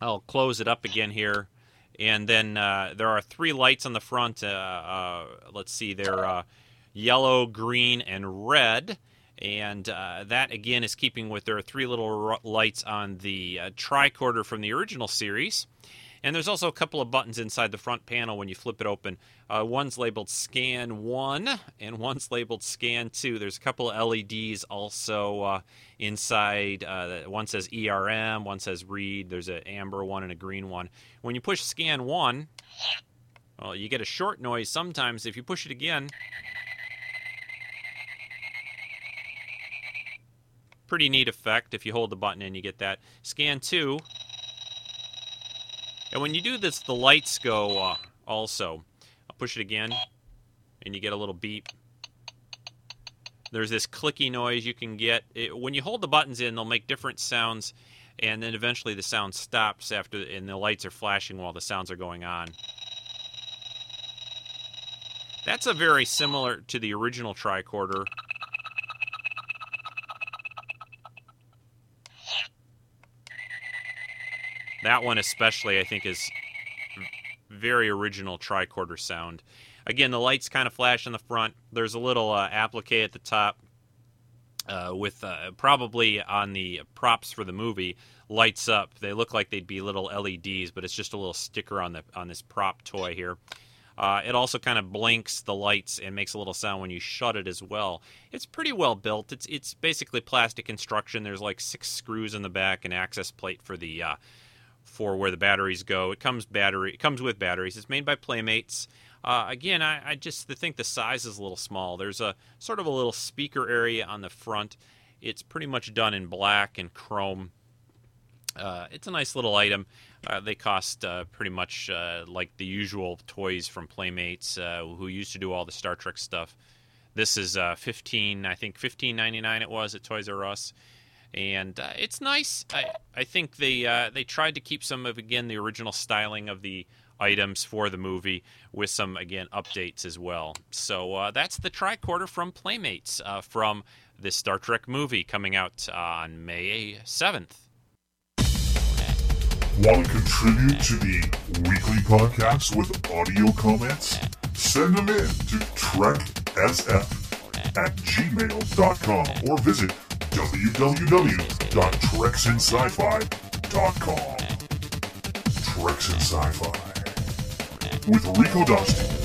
Speaker 5: I'll close it up again here and then uh, there are three lights on the front. Uh, uh, let's see, they're uh, yellow, green, and red. And uh, that again is keeping with there are three little lights on the tricorder from the original series. And there's also a couple of buttons inside the front panel when you flip it open. Uh, one's labeled Scan 1 and one's labeled Scan 2. There's a couple of LEDs also uh, inside. Uh, one says ERM, one says Read. There's an amber one and a green one. When you push Scan 1, well, you get a short noise sometimes. If you push it again, Pretty neat effect. If you hold the button and you get that. Scan 2. And when you do this, the lights go uh, also. I'll push it again, and you get a little beep. There's this clicky noise you can get. It, when you hold the buttons in, they'll make different sounds, and then eventually the sound stops after, and the lights are flashing while the sounds are going on. That's a very similar to the original tricorder. That one especially, I think, is very original tricorder sound. Again, the lights kind of flash in the front. There's a little uh, applique at the top uh, with uh, probably on the props for the movie lights up. They look like they'd be little LEDs, but it's just a little sticker on the on this prop toy here. Uh, it also kind of blinks the lights and makes a little sound when you shut it as well. It's pretty well built. It's it's basically plastic construction. There's like six screws in the back, an access plate for the uh, for where the batteries go. It comes battery. It comes with batteries. It's made by Playmates. Uh, again, I, I, just think the size is a little small. There's a sort of a little speaker area on the front. It's pretty much done in black and chrome. Uh, it's a nice little item. Uh, they cost uh, pretty much uh, like the usual toys from Playmates, uh, who used to do all the Star Trek stuff. This is 15, I think 15.99 it was at Toys R Us and uh, it's nice. I I think they uh, they tried to keep some of again the original styling of the items for the movie with some again updates as well. So uh, that's the tricorder from Playmates uh, from this Star Trek movie coming out on May seventh.
Speaker 7: Want to contribute to the weekly podcast with audio comments? Send them in to treksf at gmail.com or visit www.treksinsci-fi.com. Treks in Sci-Fi with Rico Dusty.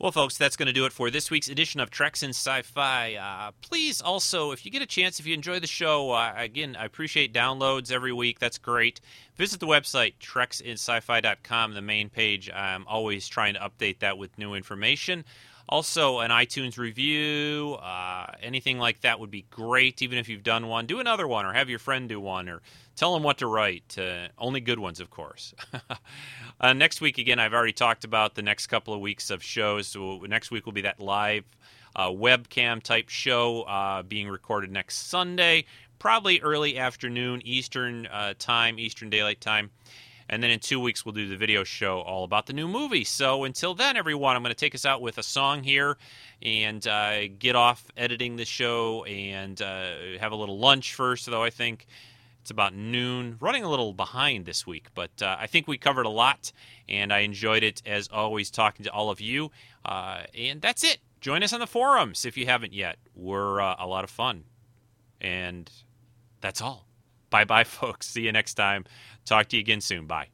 Speaker 5: Well, folks, that's going to do it for this week's edition of Treks in Sci-Fi. Uh, please, also, if you get a chance, if you enjoy the show, uh, again, I appreciate downloads every week. That's great. Visit the website, treksinsci-fi.com, the main page. I'm always trying to update that with new information. Also, an iTunes review, uh, anything like that would be great. Even if you've done one, do another one, or have your friend do one, or tell them what to write. Uh, only good ones, of course. *laughs* uh, next week, again, I've already talked about the next couple of weeks of shows. So next week will be that live uh, webcam type show uh, being recorded next Sunday,
Speaker 24: probably early afternoon Eastern uh, time, Eastern Daylight Time. And then in two weeks, we'll do the video show all about the new movie. So until then, everyone, I'm going to take us out with a song here and uh, get off editing the show and uh, have a little lunch first, though I think. It's about noon. Running a little behind this week, but uh, I think we covered a lot, and I enjoyed it as always talking to all of you. Uh, and that's it. Join us on the forums if you haven't yet. We're uh, a lot of fun. And that's all. Bye bye, *laughs* folks. See you next time. Talk to you again soon. Bye.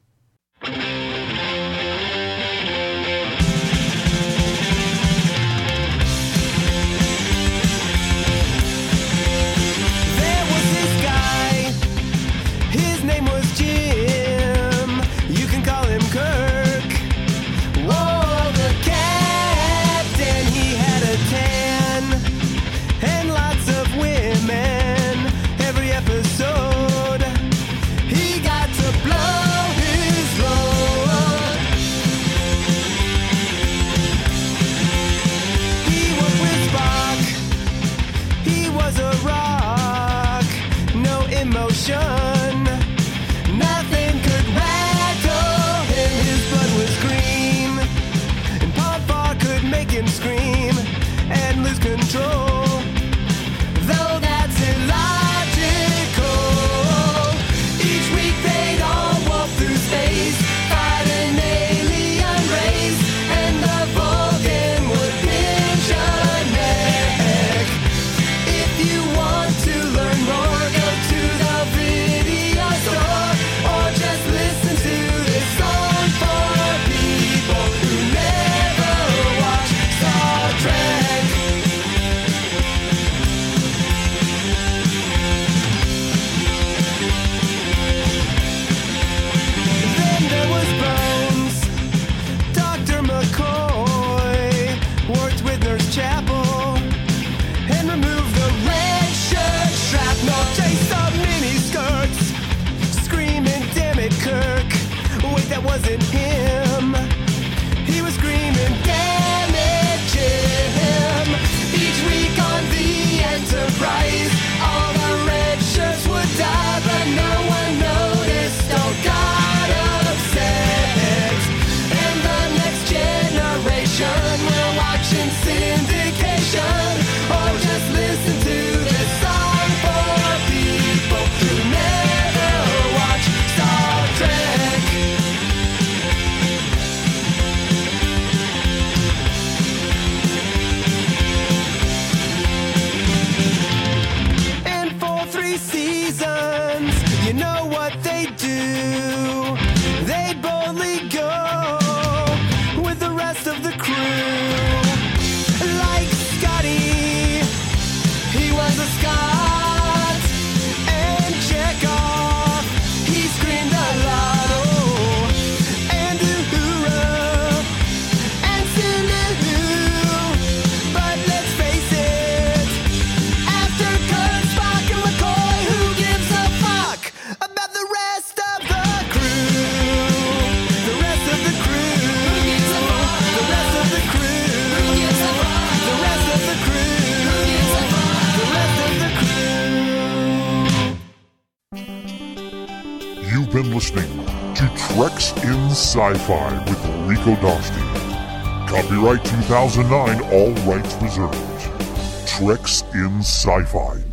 Speaker 25: 2009, all
Speaker 7: rights reserved. Treks in Sci Fi.